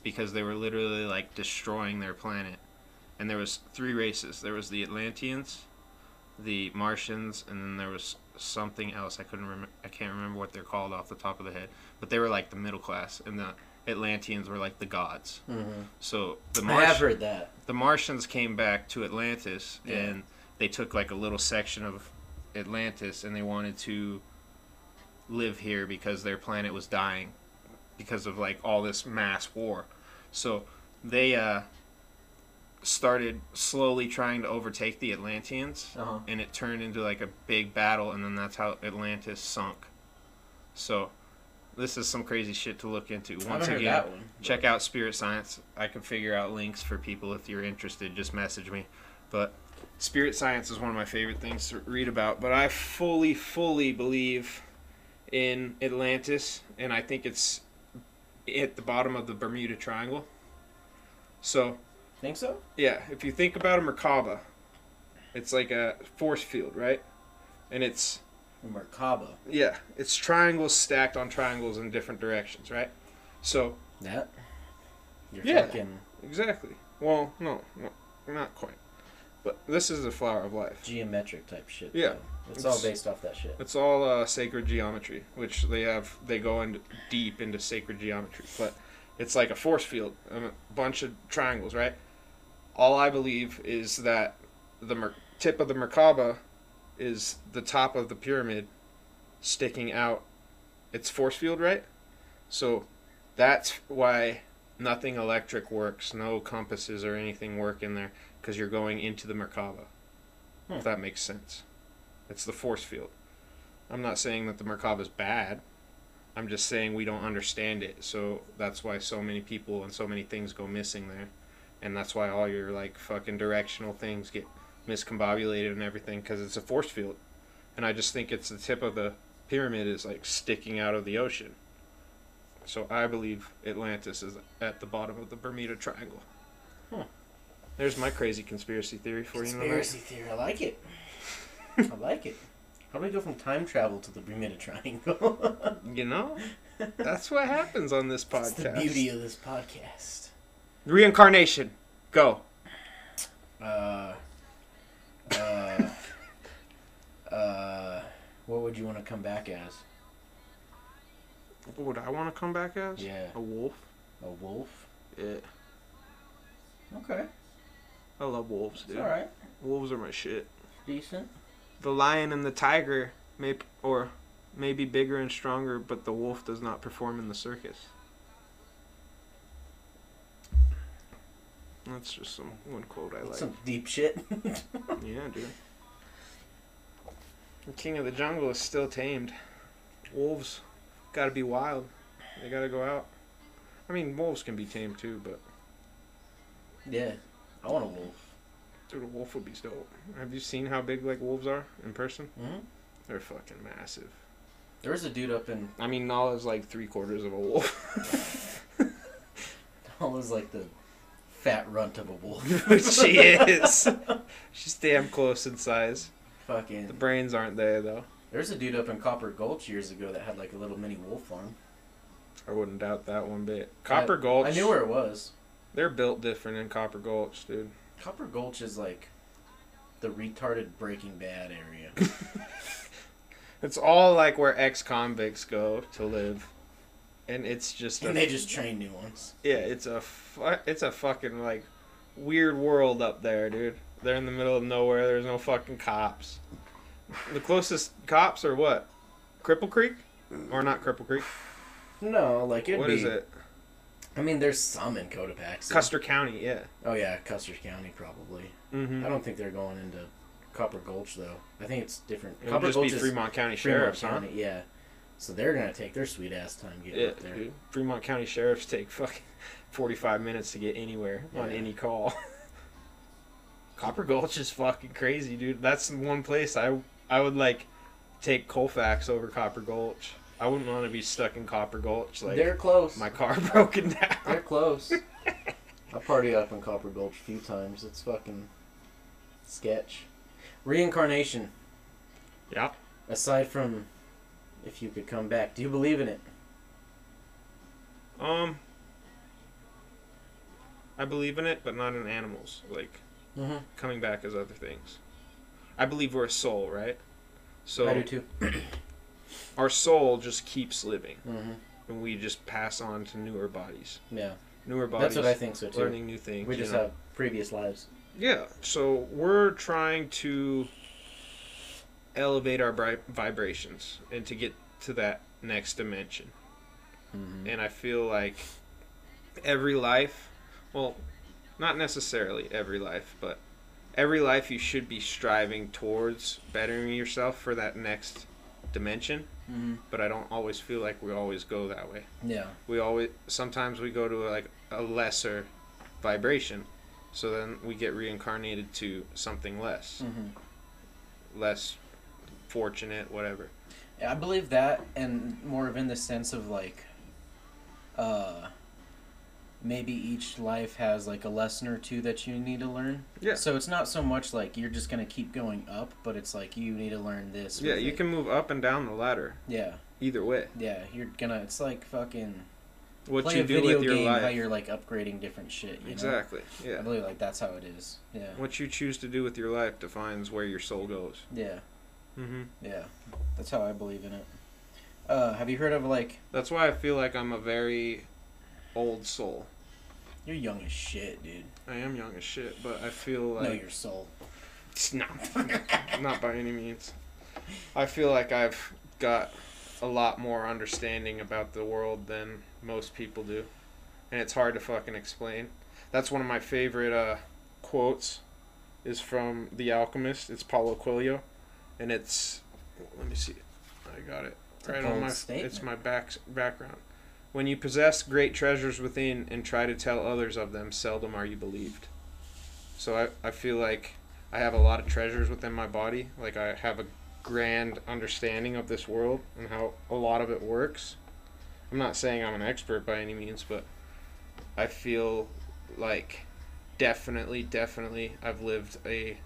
because they were literally like destroying their planet. And there was three races. There was the Atlanteans, the Martians, and then there was something else. I couldn't remember. I can't remember what they're called off the top of the head. But they were like the middle class, and the Atlanteans were like the gods. Mm-hmm. So the I Martians have heard that. the Martians came back to Atlantis Yeah. and they took like a little section of Atlantis and they wanted to live here because their planet was dying because of like all this mass war. So they uh started slowly trying to overtake the Atlanteans Uh-huh. and it turned into like a big battle and then that's how Atlantis sunk. So this is some crazy shit to look into. Once again, one. check out Spirit Science. I can figure out links for people if you're interested. Just message me. But Spirit Science is one of my favorite things to read about. But I fully, fully believe in Atlantis, and I think it's at the bottom of the Bermuda Triangle. So Think so? yeah, if you think about a Merkaba, it's like a force field, right? And it's a Merkaba. yeah, it's triangles stacked on triangles in different directions, right? So That? You're Yeah. fucking Exactly. Well, no, no, not quite. But this is the flower of life. geometric type shit. Yeah. though. It's, all based off that shit. It's all uh, sacred geometry, which they have. They go into deep into sacred geometry, but it's like a force field, a bunch of triangles, right? All I believe is that the mer- tip of the Merkaba is the top of the pyramid, sticking out. It's force field, right? So that's why nothing electric works. No compasses or anything work in there because you're going into the Merkaba. Hmm. If that makes sense. It's the force field. I'm not saying that the Merkaba is bad. I'm just saying we don't understand it. So that's why so many people and so many things go missing there. And that's why all your like fucking directional things get miscombobulated and everything because it's a force field. And I just think it's the tip of the pyramid is like sticking out of the ocean. So I believe Atlantis is at the bottom of the Bermuda Triangle. There's my crazy conspiracy theory for you. Conspiracy theory. I like it. [laughs] I like it. How do we go from time travel to the Bermuda Triangle? [laughs] You know, that's what happens on this That's the podcast. beauty of this podcast. Reincarnation. Go. Uh, uh, uh, what would you want to come back as? What would I want to come back as? Yeah, A wolf. a wolf. Yeah. Okay, I love wolves, dude. it's all right. Wolves are my shit. Decent. The lion and the tiger may or may be bigger and stronger, but the wolf does not perform in the circus. That's just some one quote I like. Some deep shit. [laughs] Yeah, dude. The king of the jungle is still tamed. Wolves gotta be wild. They gotta go out. I mean, wolves can be tamed too, but yeah, I want a wolf. dude, a wolf would be dope. Have you seen how big like wolves are in person? hmm They're fucking massive. There was a dude up in. I mean, Nala's like three quarters of a wolf. [laughs] I was like the fat runt of a wolf. [laughs] she is. She's damn close in size. Fucking. The brains aren't there though. There's a dude up in Copper Gulch years ago that had like a little mini wolf farm. I wouldn't doubt that one bit. Copper Gulch. I knew where it was. They're built different in Copper Gulch, dude. Copper Gulch is like the retarded Breaking Bad area. [laughs] It's all like where ex-convicts go to live, and it's just a, and they just train new ones. yeah, it's a fu- it's a fucking like weird world up there, dude. They're in the middle of nowhere. There's no fucking cops. The closest cops are what? Cripple Creek, or not Cripple Creek? No, like it'd What be. is it? I mean, there's some in Cotopaxi. Custer County, yeah. Oh yeah, Custer County probably. Mm-hmm. I don't think they're going into Copper Gulch though. I think it's different. It would Copper just be Gulch is Fremont County Fremont sheriffs, huh? Yeah. So they're gonna take their sweet ass time getting Yeah, up there. dude. Fremont County sheriffs take fucking [laughs] forty-five minutes to get anywhere on any call. [laughs] Copper Gulch is fucking crazy, dude. That's the one place I I would like take Colfax over Copper Gulch. I wouldn't want to be stuck in Copper Gulch like they're close. my car [laughs] broken down. They're close. [laughs] I party up in Copper Gulch a few times. It's fucking sketch. Reincarnation. Yeah. Aside from if you could come back, do you believe in it? Um, I believe in it, but not in animals. Like Mm-hmm. coming back as other things. I believe we're a soul, right? So I do too. [clears throat] our soul just keeps living, Mm-hmm. and we just pass on to newer bodies. Yeah, Newer bodies. that's what I think so too. learning new things. We you just know? have previous lives. Yeah, so we're trying to elevate our bri- vibrations and to get to that next dimension. Mm-hmm. And I feel like every life, well, not necessarily every life, but every life you should be striving towards bettering yourself for that next dimension. Mm-hmm. But I don't always feel like we always go that way. Yeah. we always sometimes we go to like a lesser vibration so then we get reincarnated to something less Mm-hmm. less fortunate whatever Yeah, I believe that, and more of in the sense of like, uh, maybe each life has like a lesson or two that you need to learn. Yeah. So it's not so much like you're just gonna keep going up, but it's like you need to learn this. yeah you it. can move up and down the ladder Yeah, either way yeah. You're gonna. It's like fucking what play you a do video with your game how you're like upgrading different shit. You exactly Know? I yeah believe like that's how it is. Yeah. what you choose to do with your life defines where your soul goes Yeah. Mm-hmm. Yeah. That's how I believe in it. Uh, have you heard of like that's why i feel like i'm a very old soul you're young as shit, dude. i am young as shit but i feel Know like your soul. [laughs] No, not by any means. I feel like I've got a lot more understanding about the world than most people do, and it's hard to fucking explain. That's one of my favorite uh, quotes. Is from The Alchemist. It's Paulo Coelho, and it's let me see. I got it It's right on my. statement. It's my back background. When you possess great treasures within and try to tell others of them, seldom are you believed. So I, I feel like I have a lot of treasures within my body. Like I have a grand understanding of this world and how a lot of it works. I'm not saying I'm an expert by any means, but I feel like definitely, definitely I've lived a.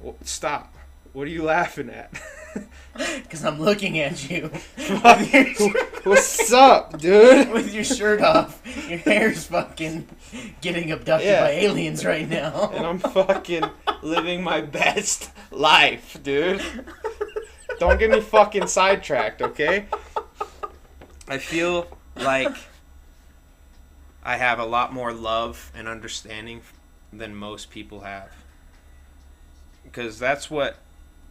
Well, stop. What are you laughing at? [laughs] Because I'm looking at you. [laughs] [laughs] What's up, dude? with your shirt off. Your hair's fucking getting abducted Yeah. by aliens right now. and I'm fucking living my best life, dude. Don't get me fucking sidetracked, okay? I feel like I have a lot more love and understanding than most people have. Because that's what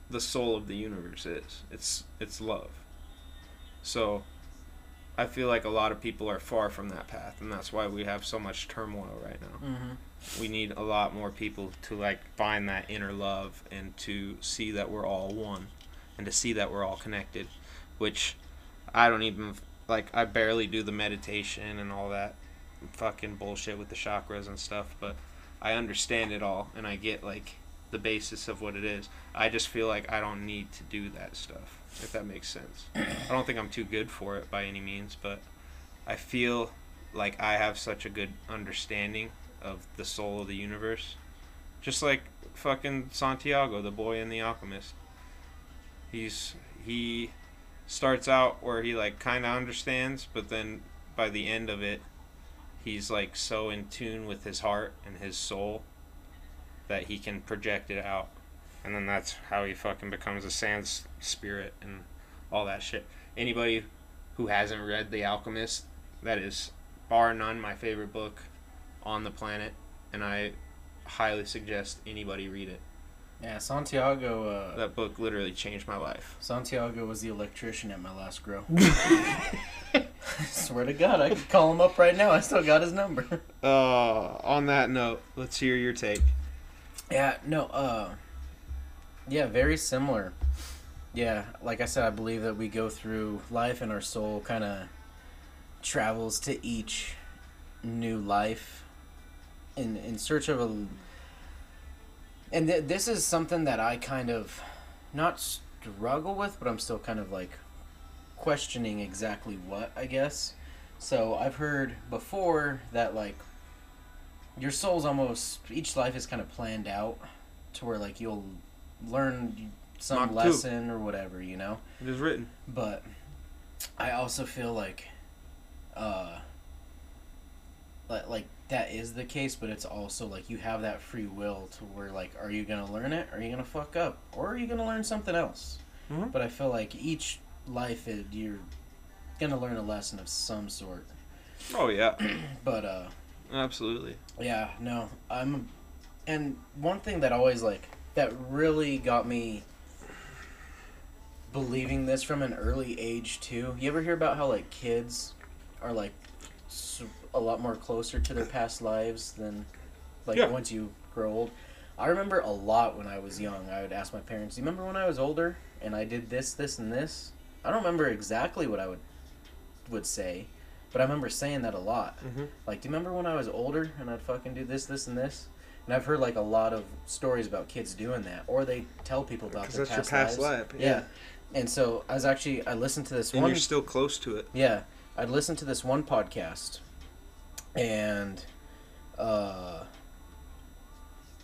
the soul of the universe is. It's it's love. So I feel like a lot of people are far from that path and that's why we have so much turmoil right now hmm we need a lot more people to like find that inner love and to see that we're all one and to see that we're all connected which i don't even like i barely do the meditation and all that fucking bullshit with the chakras and stuff but i understand it all and i get like the basis of what it is i just feel like i don't need to do that stuff if that makes sense [clears throat] i don't think i'm too good for it by any means but i feel like i have such a good understanding of the soul of the universe. Just like fucking Santiago, the boy in the alchemist. He's he starts out where he like kind of understands, but then by the end of it, he's like so in tune with his heart and his soul that he can project it out. And then that's how he fucking becomes a sand spirit and all that shit. Anybody who hasn't read The Alchemist, that is bar none my favorite book on the planet, and I highly suggest anybody read it. Yeah, Santiago. Uh, That book literally changed my life. Santiago was the electrician at my last grow. [laughs] [laughs] Swear to God, I could call him up right now. I still got his number. Uh, on that note, let's hear your take. Yeah, no, uh yeah, very similar. Yeah, like I said, I believe that we go through life and our soul kind of travels to each new life in in search of a and th- this is something that I kind of not struggle with, but I'm still kind of like questioning exactly what, I guess. So, I've heard before that like your soul's almost each life is kind of planned out to where like you'll learn some Mark two. lesson or whatever, you know. It is written. But I also feel like, uh, like, like that is the case, but it's also like you have that free will to where like, are you gonna learn it? Are you gonna fuck up? Or are you gonna learn something else? Mhm. But I feel like each life it, you're gonna learn a lesson of some sort. Oh yeah, [clears throat] But uh, absolutely. yeah, no, I'm, and one thing that always like that really got me believing this from an early age too. You ever hear about how like kids are like a lot more closer to their past lives than like Yeah. once you grow old? I remember a lot when I was young. I would ask my parents, "Do you remember when I was older and I did this, this, and this?" I don't remember exactly what I would would say, but I remember saying that a lot. Mhm. Like, do you remember when I was older and I'd fucking do this, this, and this? And I've heard like a lot of stories about kids doing that, or they tell people about Because their that's past, your past lives. life. Yeah. And so I was actually I listened to this And one. you're still close to it. Yeah, I'd listened to this one podcast, and uh,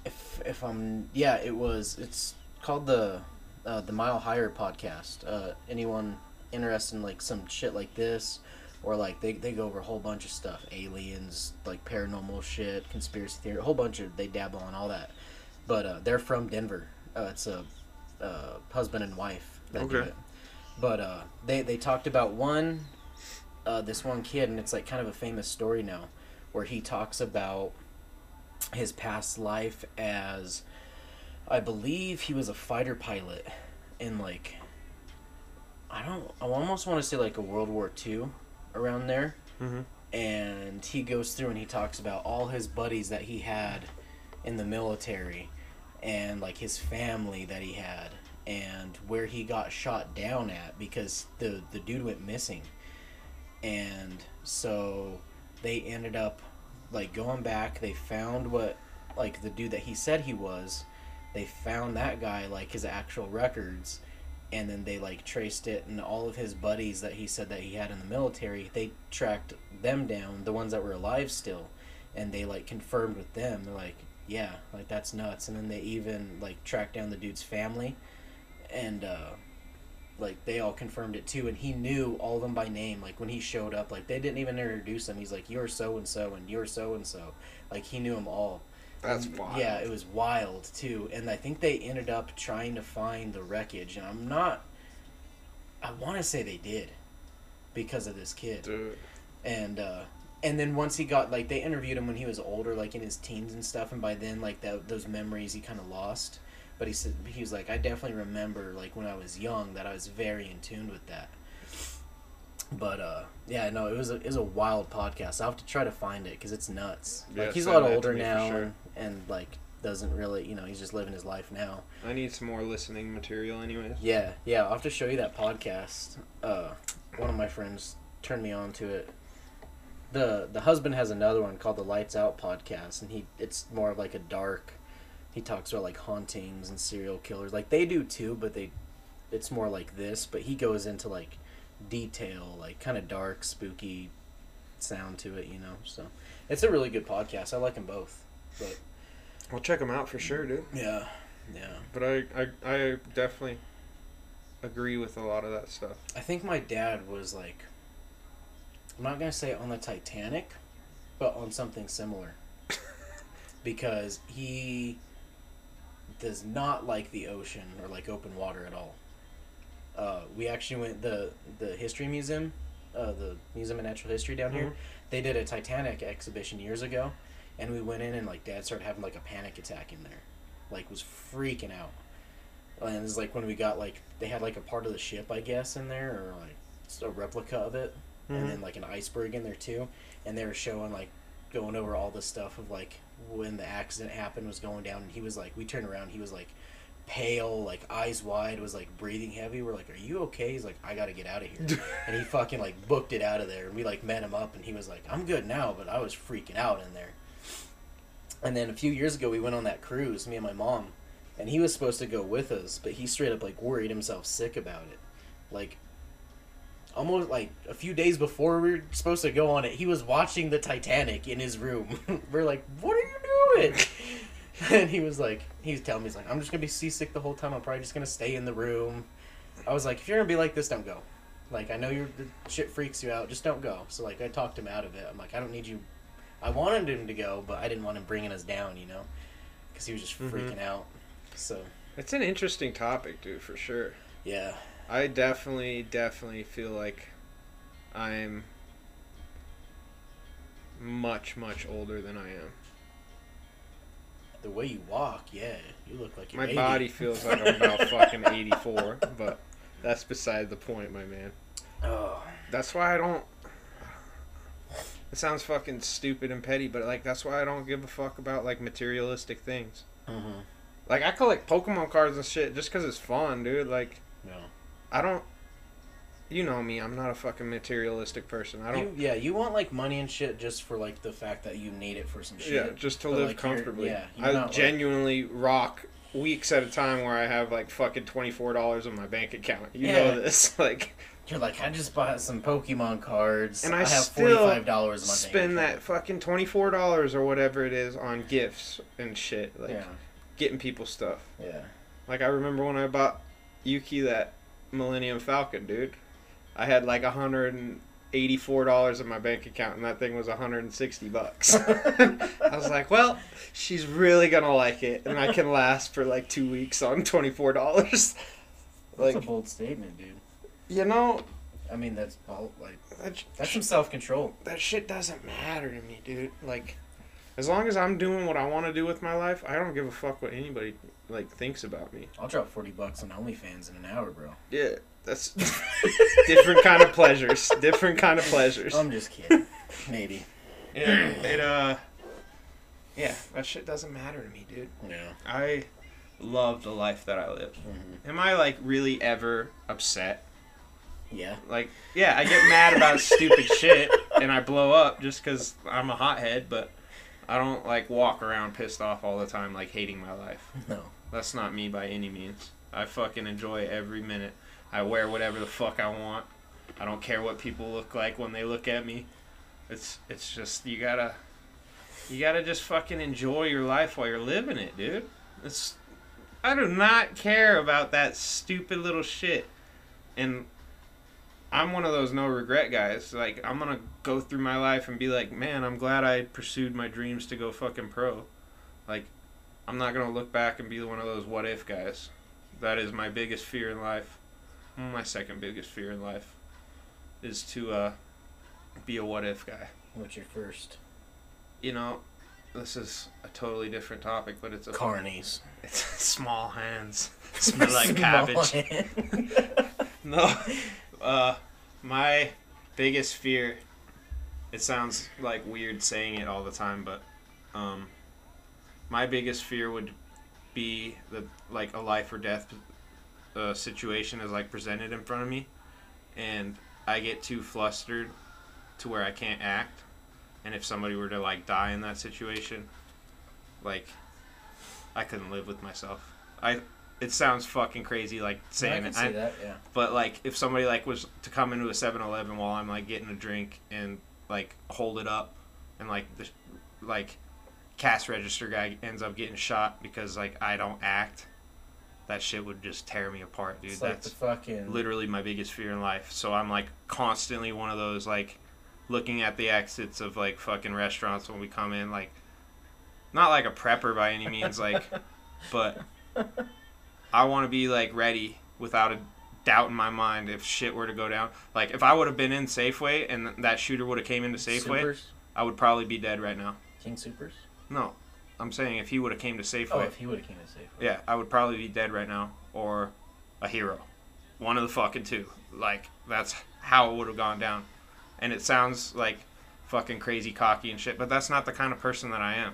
if if I'm yeah, it was it's called the uh, the Mile Higher podcast. Uh, anyone interested in like some shit like this, or like they they go over a whole bunch of stuff, aliens, like paranormal shit, conspiracy theory, a whole bunch of they dabble on all that. But uh, they're from Denver. Uh, it's a uh, husband and wife that do Okay. it. But uh, they they talked about one uh, this one kid, and it's like kind of a famous story now, where he talks about his past life as, I believe he was a fighter pilot in like, I don't. I almost want to say like a World War II, around there. Mm-hmm. And he goes through and he talks about all his buddies that he had in the military, and like his family that he had, and where he got shot down at because the the dude went missing, and so they ended up like going back. They found what like the dude that he said he was. They found that guy like his actual records and then they like traced it and all of his buddies that he said that he had in the military they tracked them down the ones that were alive still and they like confirmed with them. They're like yeah like that's nuts. And then they even like tracked down the dude's family and uh like they all confirmed it too. And he knew all of them by name like when he showed up like they didn't even introduce him. He's like you're so and so and you're so and so like he knew them all That's wild. Yeah, it was wild too, and I think they ended up trying to find the wreckage, and I'm not. I want to say they did, because of this kid, Dude. and uh, and then once he got like they interviewed him when he was older, like in his teens and stuff, and by then like that those memories he kind of lost. But he said he was like I definitely remember like when I was young that I was very in tune with that. But uh, yeah, no, it was a it was a wild podcast. I'll have to try to find it because it's nuts. Yeah, like he's a lot older now, sure. And, like doesn't really, you know, he's just living his life now. I need some more listening material, anyways. Yeah, yeah. I'll have to show you that podcast. Uh, one of my friends turned me on to it. the The husband has another one called the Lights Out podcast, and he it's more of like a dark. He talks about like hauntings and serial killers, like they do too, but they, it's more like this. But he goes into like detail, like kind of dark, spooky sound to it, you know. So it's a really good podcast. I like them both. But I'll check them out for sure, dude. yeah, yeah. But I, I, I definitely agree with a lot of that stuff. I think my dad was like, I'm not gonna say on the Titanic, but on something similar, [laughs] because he does not like the ocean or like open water at all. Uh, we actually went the the history museum, uh, the Museum of Natural History down here. Mhm. They did a Titanic exhibition years ago, and we went in and like Dad started having like a panic attack in there, like was freaking out. And it's like when we got like they had like a part of the ship I guess in there or like just a replica of it, and then mm-hmm. like an iceberg in there too, and they were showing like going over all the stuff of like when the accident happened was going down, and he was like we turned around, he was like pale, like eyes wide, was like breathing heavy. We're like, "Are you okay?" He's like, "I gotta get out of here," [laughs] and he fucking like booked it out of there, and we like met him up, and he was like, "I'm good now," but I was freaking out in there. And then a few years ago, we went on that cruise, me and my mom, and he was supposed to go with us, but he straight up like worried himself sick about it, like. Almost like a few days before we were supposed to go on it, he was watching the Titanic in his room. [laughs] we're like, "What are you doing?" [laughs] and he was like, he was telling me, he's like, I'm just gonna be seasick the whole time. I'm probably just gonna stay in the room. I was like, if you're gonna be like this, don't go. Like, I know you're shit freaks you out. Just don't go. So like, I talked him out of it. I'm like, I don't need you. I wanted him to go, but I didn't want him bringing us down, you know, because he was just Mhm. freaking out. So It's an interesting topic, dude, for sure. yeah, I definitely, definitely feel like I'm much, much older than I am. the way you walk, yeah, you look like you're My 80. body feels like I'm about [laughs] fucking 84, but that's beside the point, my man. Oh, That's why I don't. It sounds fucking stupid and petty, but like that's why I don't give a fuck about like materialistic things. mm-hmm. Like I collect Pokemon cards and shit just because it's fun, dude. Like no. I don't. You know me, I'm not a fucking materialistic person. I don't. You, yeah, you want like money and shit just for like the fact that you need it for some shit. yeah, just to but, live like, comfortably. yeah, I not, like- genuinely rock weeks at a time where I have like fucking twenty four dollars in my bank account. You Yeah. know this, [laughs] like You're like, I just bought some Pokemon cards. And I have still forty five dollars spend that fucking twenty four dollars or whatever it is on gifts and shit, like account. getting people stuff. Yeah, yeah. Like I remember when I bought Yuki that Millennium Falcon, dude. I had like a hundred and eighty four dollars in my bank account, and that thing was a hundred and sixty bucks. [laughs] I was like, well, she's really gonna like it, and I can last for like two weeks on twenty four dollars. That's Like a bold statement, dude. you know, I mean, that's bold, like that, that's some self control. that shit doesn't matter to me, dude. Like, as long as I'm doing what I want to do with my life, I don't give a fuck what anybody like thinks about me. I'll drop forty bucks on OnlyFans in an hour, bro. Yeah, that's [laughs] different kind of pleasures. Different kind of pleasures. I'm just kidding. [laughs] Maybe. it, it uh, yeah, that shit doesn't matter to me, dude. Yeah. I love the life that I live. hmm Am I like really ever upset? Yeah. Like, yeah, I get mad about [laughs] stupid shit and I blow up just because I'm a hothead, but I don't like walk around pissed off all the time, like hating my life. No. That's not me by any means. I fucking enjoy every minute. I wear whatever the fuck I want. I don't care what people look like when they look at me. It's it's just you gotta you gotta just fucking enjoy your life while you're living it, dude. It's I do not care about that stupid little shit. And I'm one of those no regret guys. Like I'm gonna go through my life and be like, man, I'm glad I pursued my dreams to go fucking pro. Like I'm not gonna look back and be one of those what if guys. That is my biggest fear in life. My second biggest fear in life is to uh, be a what if guy. What's your first? You know, this is a totally different topic, but it's a Carnies. [laughs] it's small hands [laughs] smell like cabbage. [laughs] No, uh, my biggest fear. It sounds like weird saying it all the time, but um, my biggest fear would be the like a life or death uh, situation is like presented in front of me, and I get too flustered to where I can't act, and if somebody were to like die in that situation, like I couldn't live with myself. I it sounds fucking crazy like saying can it. see I, that. Yeah. but like if somebody like was to come into a 7-Eleven while I'm like getting a drink and like hold it up and like the like cash register guy ends up getting shot because like I don't act, that shit would just tear me apart, dude. It's like That's the fucking. literally my biggest fear in life. So I'm like constantly one of those like looking at the exits of like fucking restaurants when we come in like not like a prepper by any means like [laughs] but I want to be like ready without a doubt in my mind if shit were to go down. Like if I would have been in Safeway and that shooter would have came into Safeway, Supers? I would probably be dead right now. King Supers. No. I'm saying if he would have came to Safeway. Oh, if he would have came to Safeway. Yeah, I would probably be dead right now or a hero. One of the fucking two. Like that's how it would have gone down. And it sounds like fucking crazy cocky and shit, but that's not the kind of person that I am.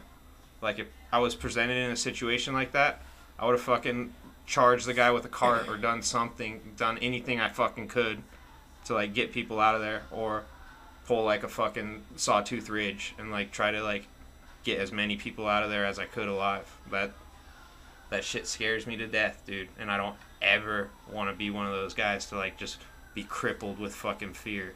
Like if I was presented in a situation like that, I would have fucking charged the guy with a cart or done something, done anything I fucking could to like get people out of there or pull like a fucking sawtooth ridge and like try to like get as many people out of there as I could alive. That that shit scares me to death, dude. And I don't ever want to be one of those guys to like just be crippled with fucking fear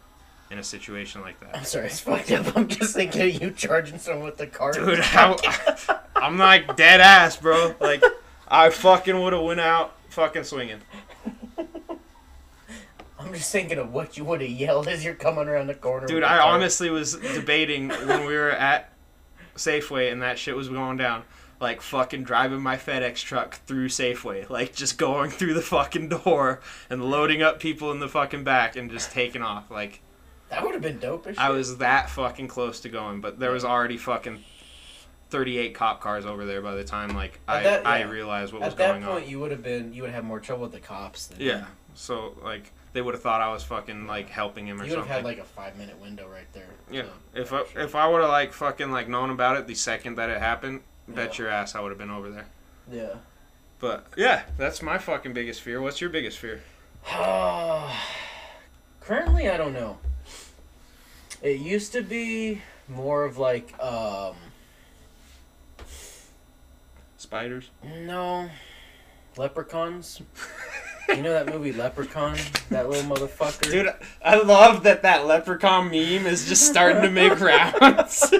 in a situation like that. I'm sorry, it's fucked up. I'm just thinking of you charging someone with the car. Dude, how, [laughs] I'm like dead ass, bro. Like I fucking would have went out fucking swinging. I'm just thinking of what you would have yelled as you're coming around the corner. Dude, the I car. honestly was debating when we were at Safeway and that shit was going down. Like fucking driving my FedEx truck through Safeway, like just going [laughs] through the fucking door and loading up people in the fucking back and just taking off. Like That would have been dope as shit. I was that fucking close to going, but there was already fucking 38 cop cars over there by the time like At I that- I realized what was going on. At that point, on. you would have been. You would have had more trouble with the cops. Than Yeah. So like they would have thought I was fucking like helping him or something. You would have had like a five minute window right there. Yeah. to- If I, if I would have like fucking like known about it the second that it happened, bet your ass I would have been over there. Yeah. But yeah, that's my fucking biggest fear. What's your biggest fear? [sighs] Currently, I don't know. It used to be more of like, um, Spiders. no, leprechauns. [laughs] you know that movie Leprechaun? That little motherfucker. Dude, I love that that leprechaun meme is just starting to make rounds. [laughs]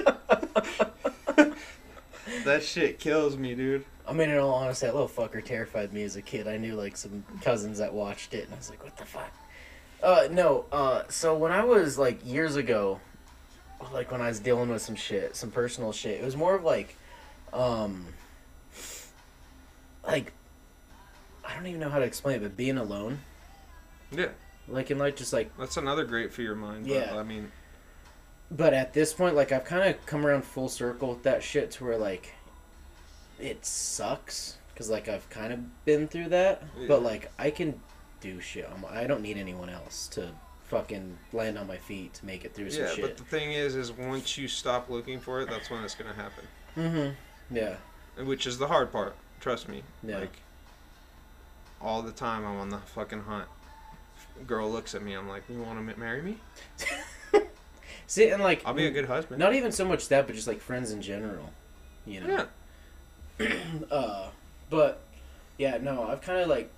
that shit kills me, dude. I mean, in all honesty, that little fucker terrified me as a kid. I knew like some cousins that watched it, and I was like, "What the fuck?" Uh, no. Uh, so when I was like years ago, like when I was dealing with some shit, some personal shit, it was more of like, um, like, don't even know how to explain it, but being alone, Yeah, like in like just like, that's another great fear of mine. But, Yeah. I mean, but at this point, like I've kind of come around full circle with that shit to where like, it sucks because like I've kind of been through that, Yeah. but like I can do shit. I'm, I don't need anyone else to fucking land on my feet to make it through some Yeah, shit. but the thing is, is once you stop looking for it, that's when it's gonna happen. mm-hmm. Yeah. Which is the hard part. Trust me. Yeah. Like all the time, I'm on the fucking hunt. Girl looks at me. I'm like, "You want to marry me? [laughs] See, and like I'll be a good husband." Not even so much that, but just like friends in general. You know. Yeah. [clears throat] Uh, but yeah, no, I've kind of like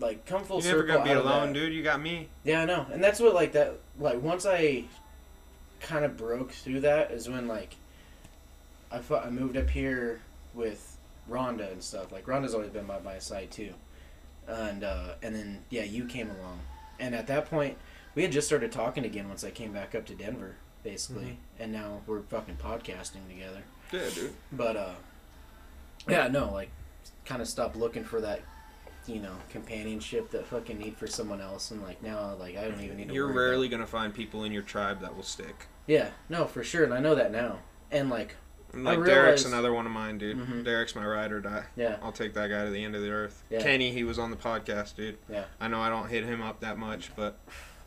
like come full You're never circle. gonna be alone, dude. You got me. Yeah, I know, and that's what like that. Like once I kind of broke through that is when like I fu- I moved up here with Rhonda and stuff. Like Rhonda's always been by my side too, and uh, and then yeah, you came along, and at that point we had just started talking again once I came back up to Denver, basically, and now we're fucking podcasting together. Yeah, dude. But uh, yeah, no, like, kind of stopped looking for that, you know, companionship that fucking need for someone else, and like now, like I don't even need. You're rarely gonna find people in your tribe that will stick. Yeah, no, for sure, and I know that now, and like, And, Like Derek's another one of mine, dude. Mhm. Derek's my ride or die. yeah, I'll take that guy to the end of the earth. Yeah. Kenny, he was on the podcast, dude. Yeah. I know I don't hit him up that much, but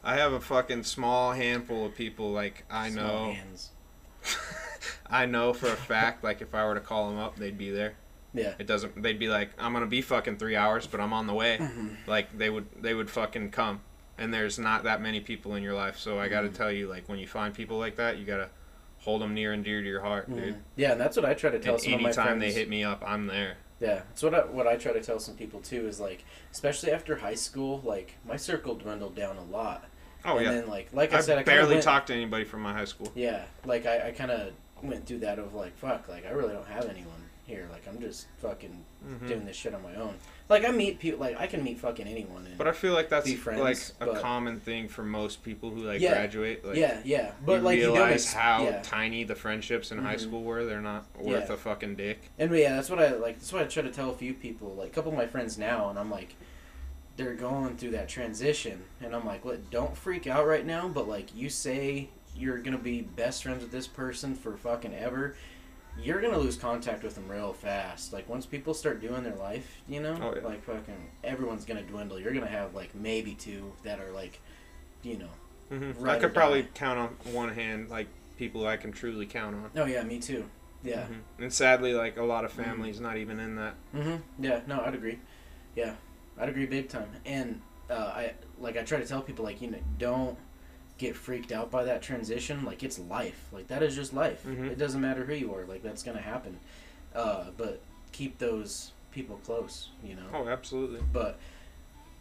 I have a fucking small handful of people like I small know. hands. [laughs] I know for a fact, like if I were to call them up, they'd be there. Yeah. It doesn't. They'd be like, I'm gonna be fucking three hours, but I'm on the way. Mhm. Like they would, they would fucking come. And there's not that many people in your life, so I gotta Mhm. tell you, like when you find people like that, you gotta hold them near and dear to your heart, dude. Mhm. Yeah, and that's what I try to tell And some of my anytime they hit me up, I'm there. Yeah, that's what I, what I try to tell some people too is like, especially after high school, like my circle dwindled down a lot. Oh and yeah. then like like I, I, said, I barely went, talked to anybody from my high school. Yeah, like I, I kind of went through that of like, fuck, like I really don't have anyone here. Like I'm just fucking Mhm. doing this shit on my own. Like I meet people, like I can meet fucking anyone. And, But I feel like that's friends, like a but- common thing for most people who like Yeah. graduate. Like, yeah, yeah, but you like you realize how yeah. tiny the friendships in high Mhm. school were. They're not worth Yeah. a fucking dick. And yeah, that's what I like. That's what I try to tell a few people, like a couple of my friends now, and I'm like, they're going through that transition, and I'm like, look, don't freak out right now. But like, you say you're gonna be best friends with this person for fucking ever, you're gonna lose contact with them real fast. Like once people start doing their life, you know, Oh, yeah. like fucking everyone's gonna dwindle. You're gonna have like maybe two that are like, you know. hmm I could probably die. count on one hand like people I can truly count on. Oh yeah, me too. Yeah. Mhm. And sadly, like a lot of families, not even in that. Mm-hmm. Yeah, no, I'd agree. Yeah, I'd agree big time. And uh, I like I try to tell people like you know don't get freaked out by that transition. Like it's life. Like that is just life. Mhm. It doesn't matter who you are. Like that's gonna happen. Uh, but keep those people close. You know. Oh, absolutely. But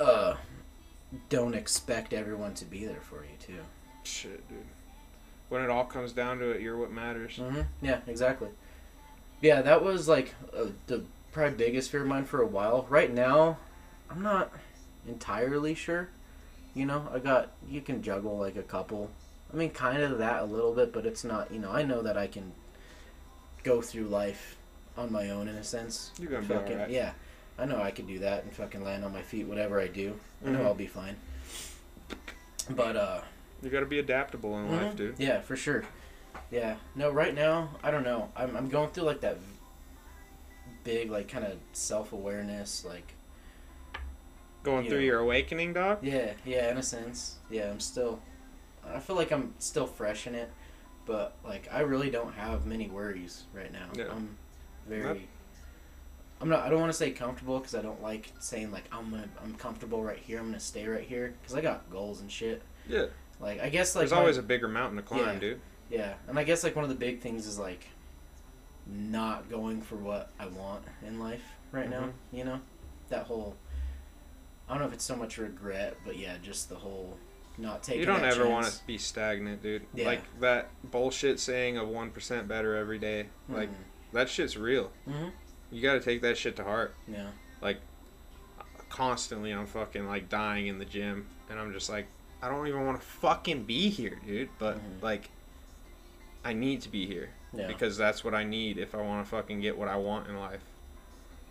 uh, don't expect everyone to be there for you too. Shit, dude. When it all comes down to it, you're what matters. hmm Yeah, exactly. Yeah, that was like uh, the probably biggest fear of mine for a while. Right now, I'm not entirely sure. You know, I got you can juggle like a couple. I mean, kind of that a little bit, but it's not. You know, I know that I can go through life on my own in a sense. You're gonna be alright. Yeah, I know I can do that and fucking land on my feet. Whatever I do, I know Mhm. I'll be fine. But uh, You gotta be adaptable in life, Mhm. dude. Yeah, for sure. Yeah. No, right now, I don't know. I'm, I'm going through like that big, like, kind of self awareness. Like, Going Yeah. through your awakening, dog. yeah, yeah, in a sense. Yeah, I'm still, I feel like I'm still fresh in it, but, like, I really don't have many worries right now. Yeah. I'm very. That- I'm not. I don't want to say comfortable because I don't like saying like I'm gonna. I'm comfortable right here. I'm gonna stay right here because I got goals and shit. Yeah. Like I guess like There's my- always a bigger mountain to climb, Yeah. dude. Yeah, and I guess like one of the big things is like not going for what I want in life right now. Mhm. You know, that whole. I don't know if it's so much regret, but yeah, just the whole not taking. You don't ever chance. want to be stagnant, dude. Yeah. Like that bullshit saying of one percent better every day. Like that shit's real. hmm You gotta take that shit to heart. Yeah. Like constantly, I'm fucking like dying in the gym, and I'm just like, I don't even want to fucking be here, dude. But Mhm. like, I need to be here Yeah. because that's what I need if I want to fucking get what I want in life.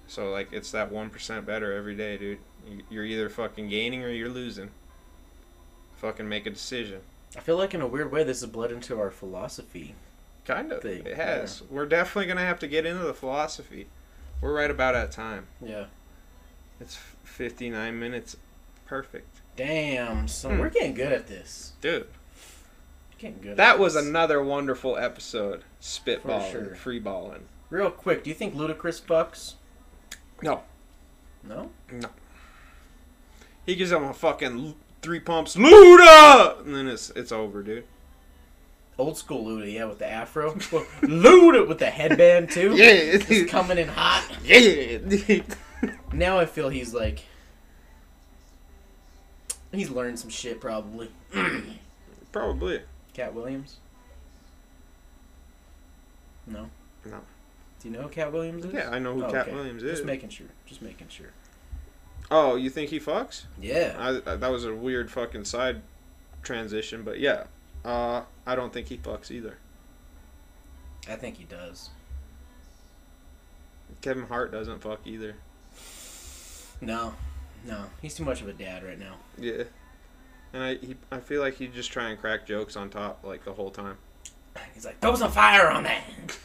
So like, it's that one percent better every day, dude. You- You're either fucking gaining or you're losing. Fucking make a decision. I feel like in a weird way this is bled into our philosophy. Kind of. Thing, It has. We're definitely gonna have to get into the philosophy. We're right about at time. Yeah. It's 59 minutes. Perfect. Damn, son, Hmm. we're getting good at this. Dude, Getting good. that was this. another wonderful episode. Spitballing, sure. free balling. Real quick, do you think Ludacris fucks? No. No. No. He gives him a fucking three pumps, Luda! And then it's it's over, dude. Old school Luda, yeah, with the afro. Luda with the headband too. Yeah. Just coming in hot. yeah. Now I feel he's like. He's learned some shit probably. Probably. Katt Williams. No. No. Do you know who Katt Williams is? Yeah, I know who Oh, Katt okay. Williams is. Just making sure. Just making sure. oh, you think he fucks? Yeah. I, I, that was a weird fucking side transition, but yeah. Uh, I don't think he fucks either. I think he does. Kevin Hart doesn't fuck either. No. No. He's too much of a dad right now. Yeah. And I he, I feel like he'd just try and crack jokes on top like the whole time. He's like, throw some fire on that. [laughs]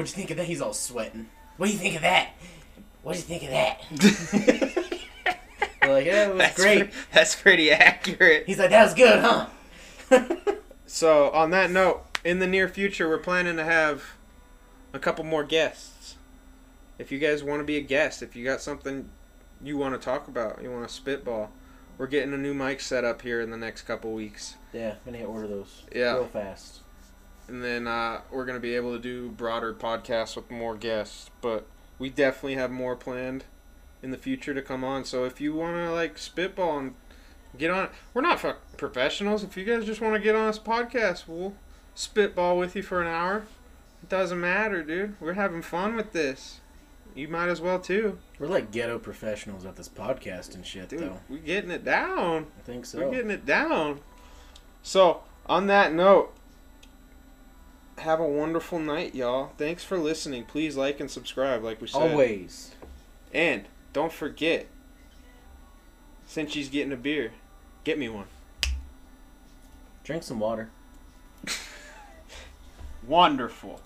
What'd you think of that? He's all sweating. What do you think of that? What do you think of that? [laughs] Like, yeah, it was that's great. pre- that's pretty accurate. He's like, that was good, huh? [laughs] So on that note, in the near future, we're planning to have a couple more guests. If you guys want to be a guest, if you got something you want to talk about, you want to spitball, we're getting a new mic set up here in the next couple weeks. yeah, I'm gonna order those Yeah. real fast. And then uh, we're gonna be able to do broader podcasts with more guests. But we definitely have more planned in the future to come on. So if you want to like spitball and get on, we're not fuck professionals. If you guys just want to get on this podcast, we'll spitball with you for an hour. It doesn't matter, dude. We're having fun with this. You might as well too, We're like ghetto professionals at this podcast and shit, dude. though. We're getting it down. I think so. We're getting it down. So, on that note, have a wonderful night, y'all. Thanks for listening. Please like and subscribe, like we said. Always. And don't forget, since she's getting a beer, get me one. Drink some water. [laughs] Wonderful.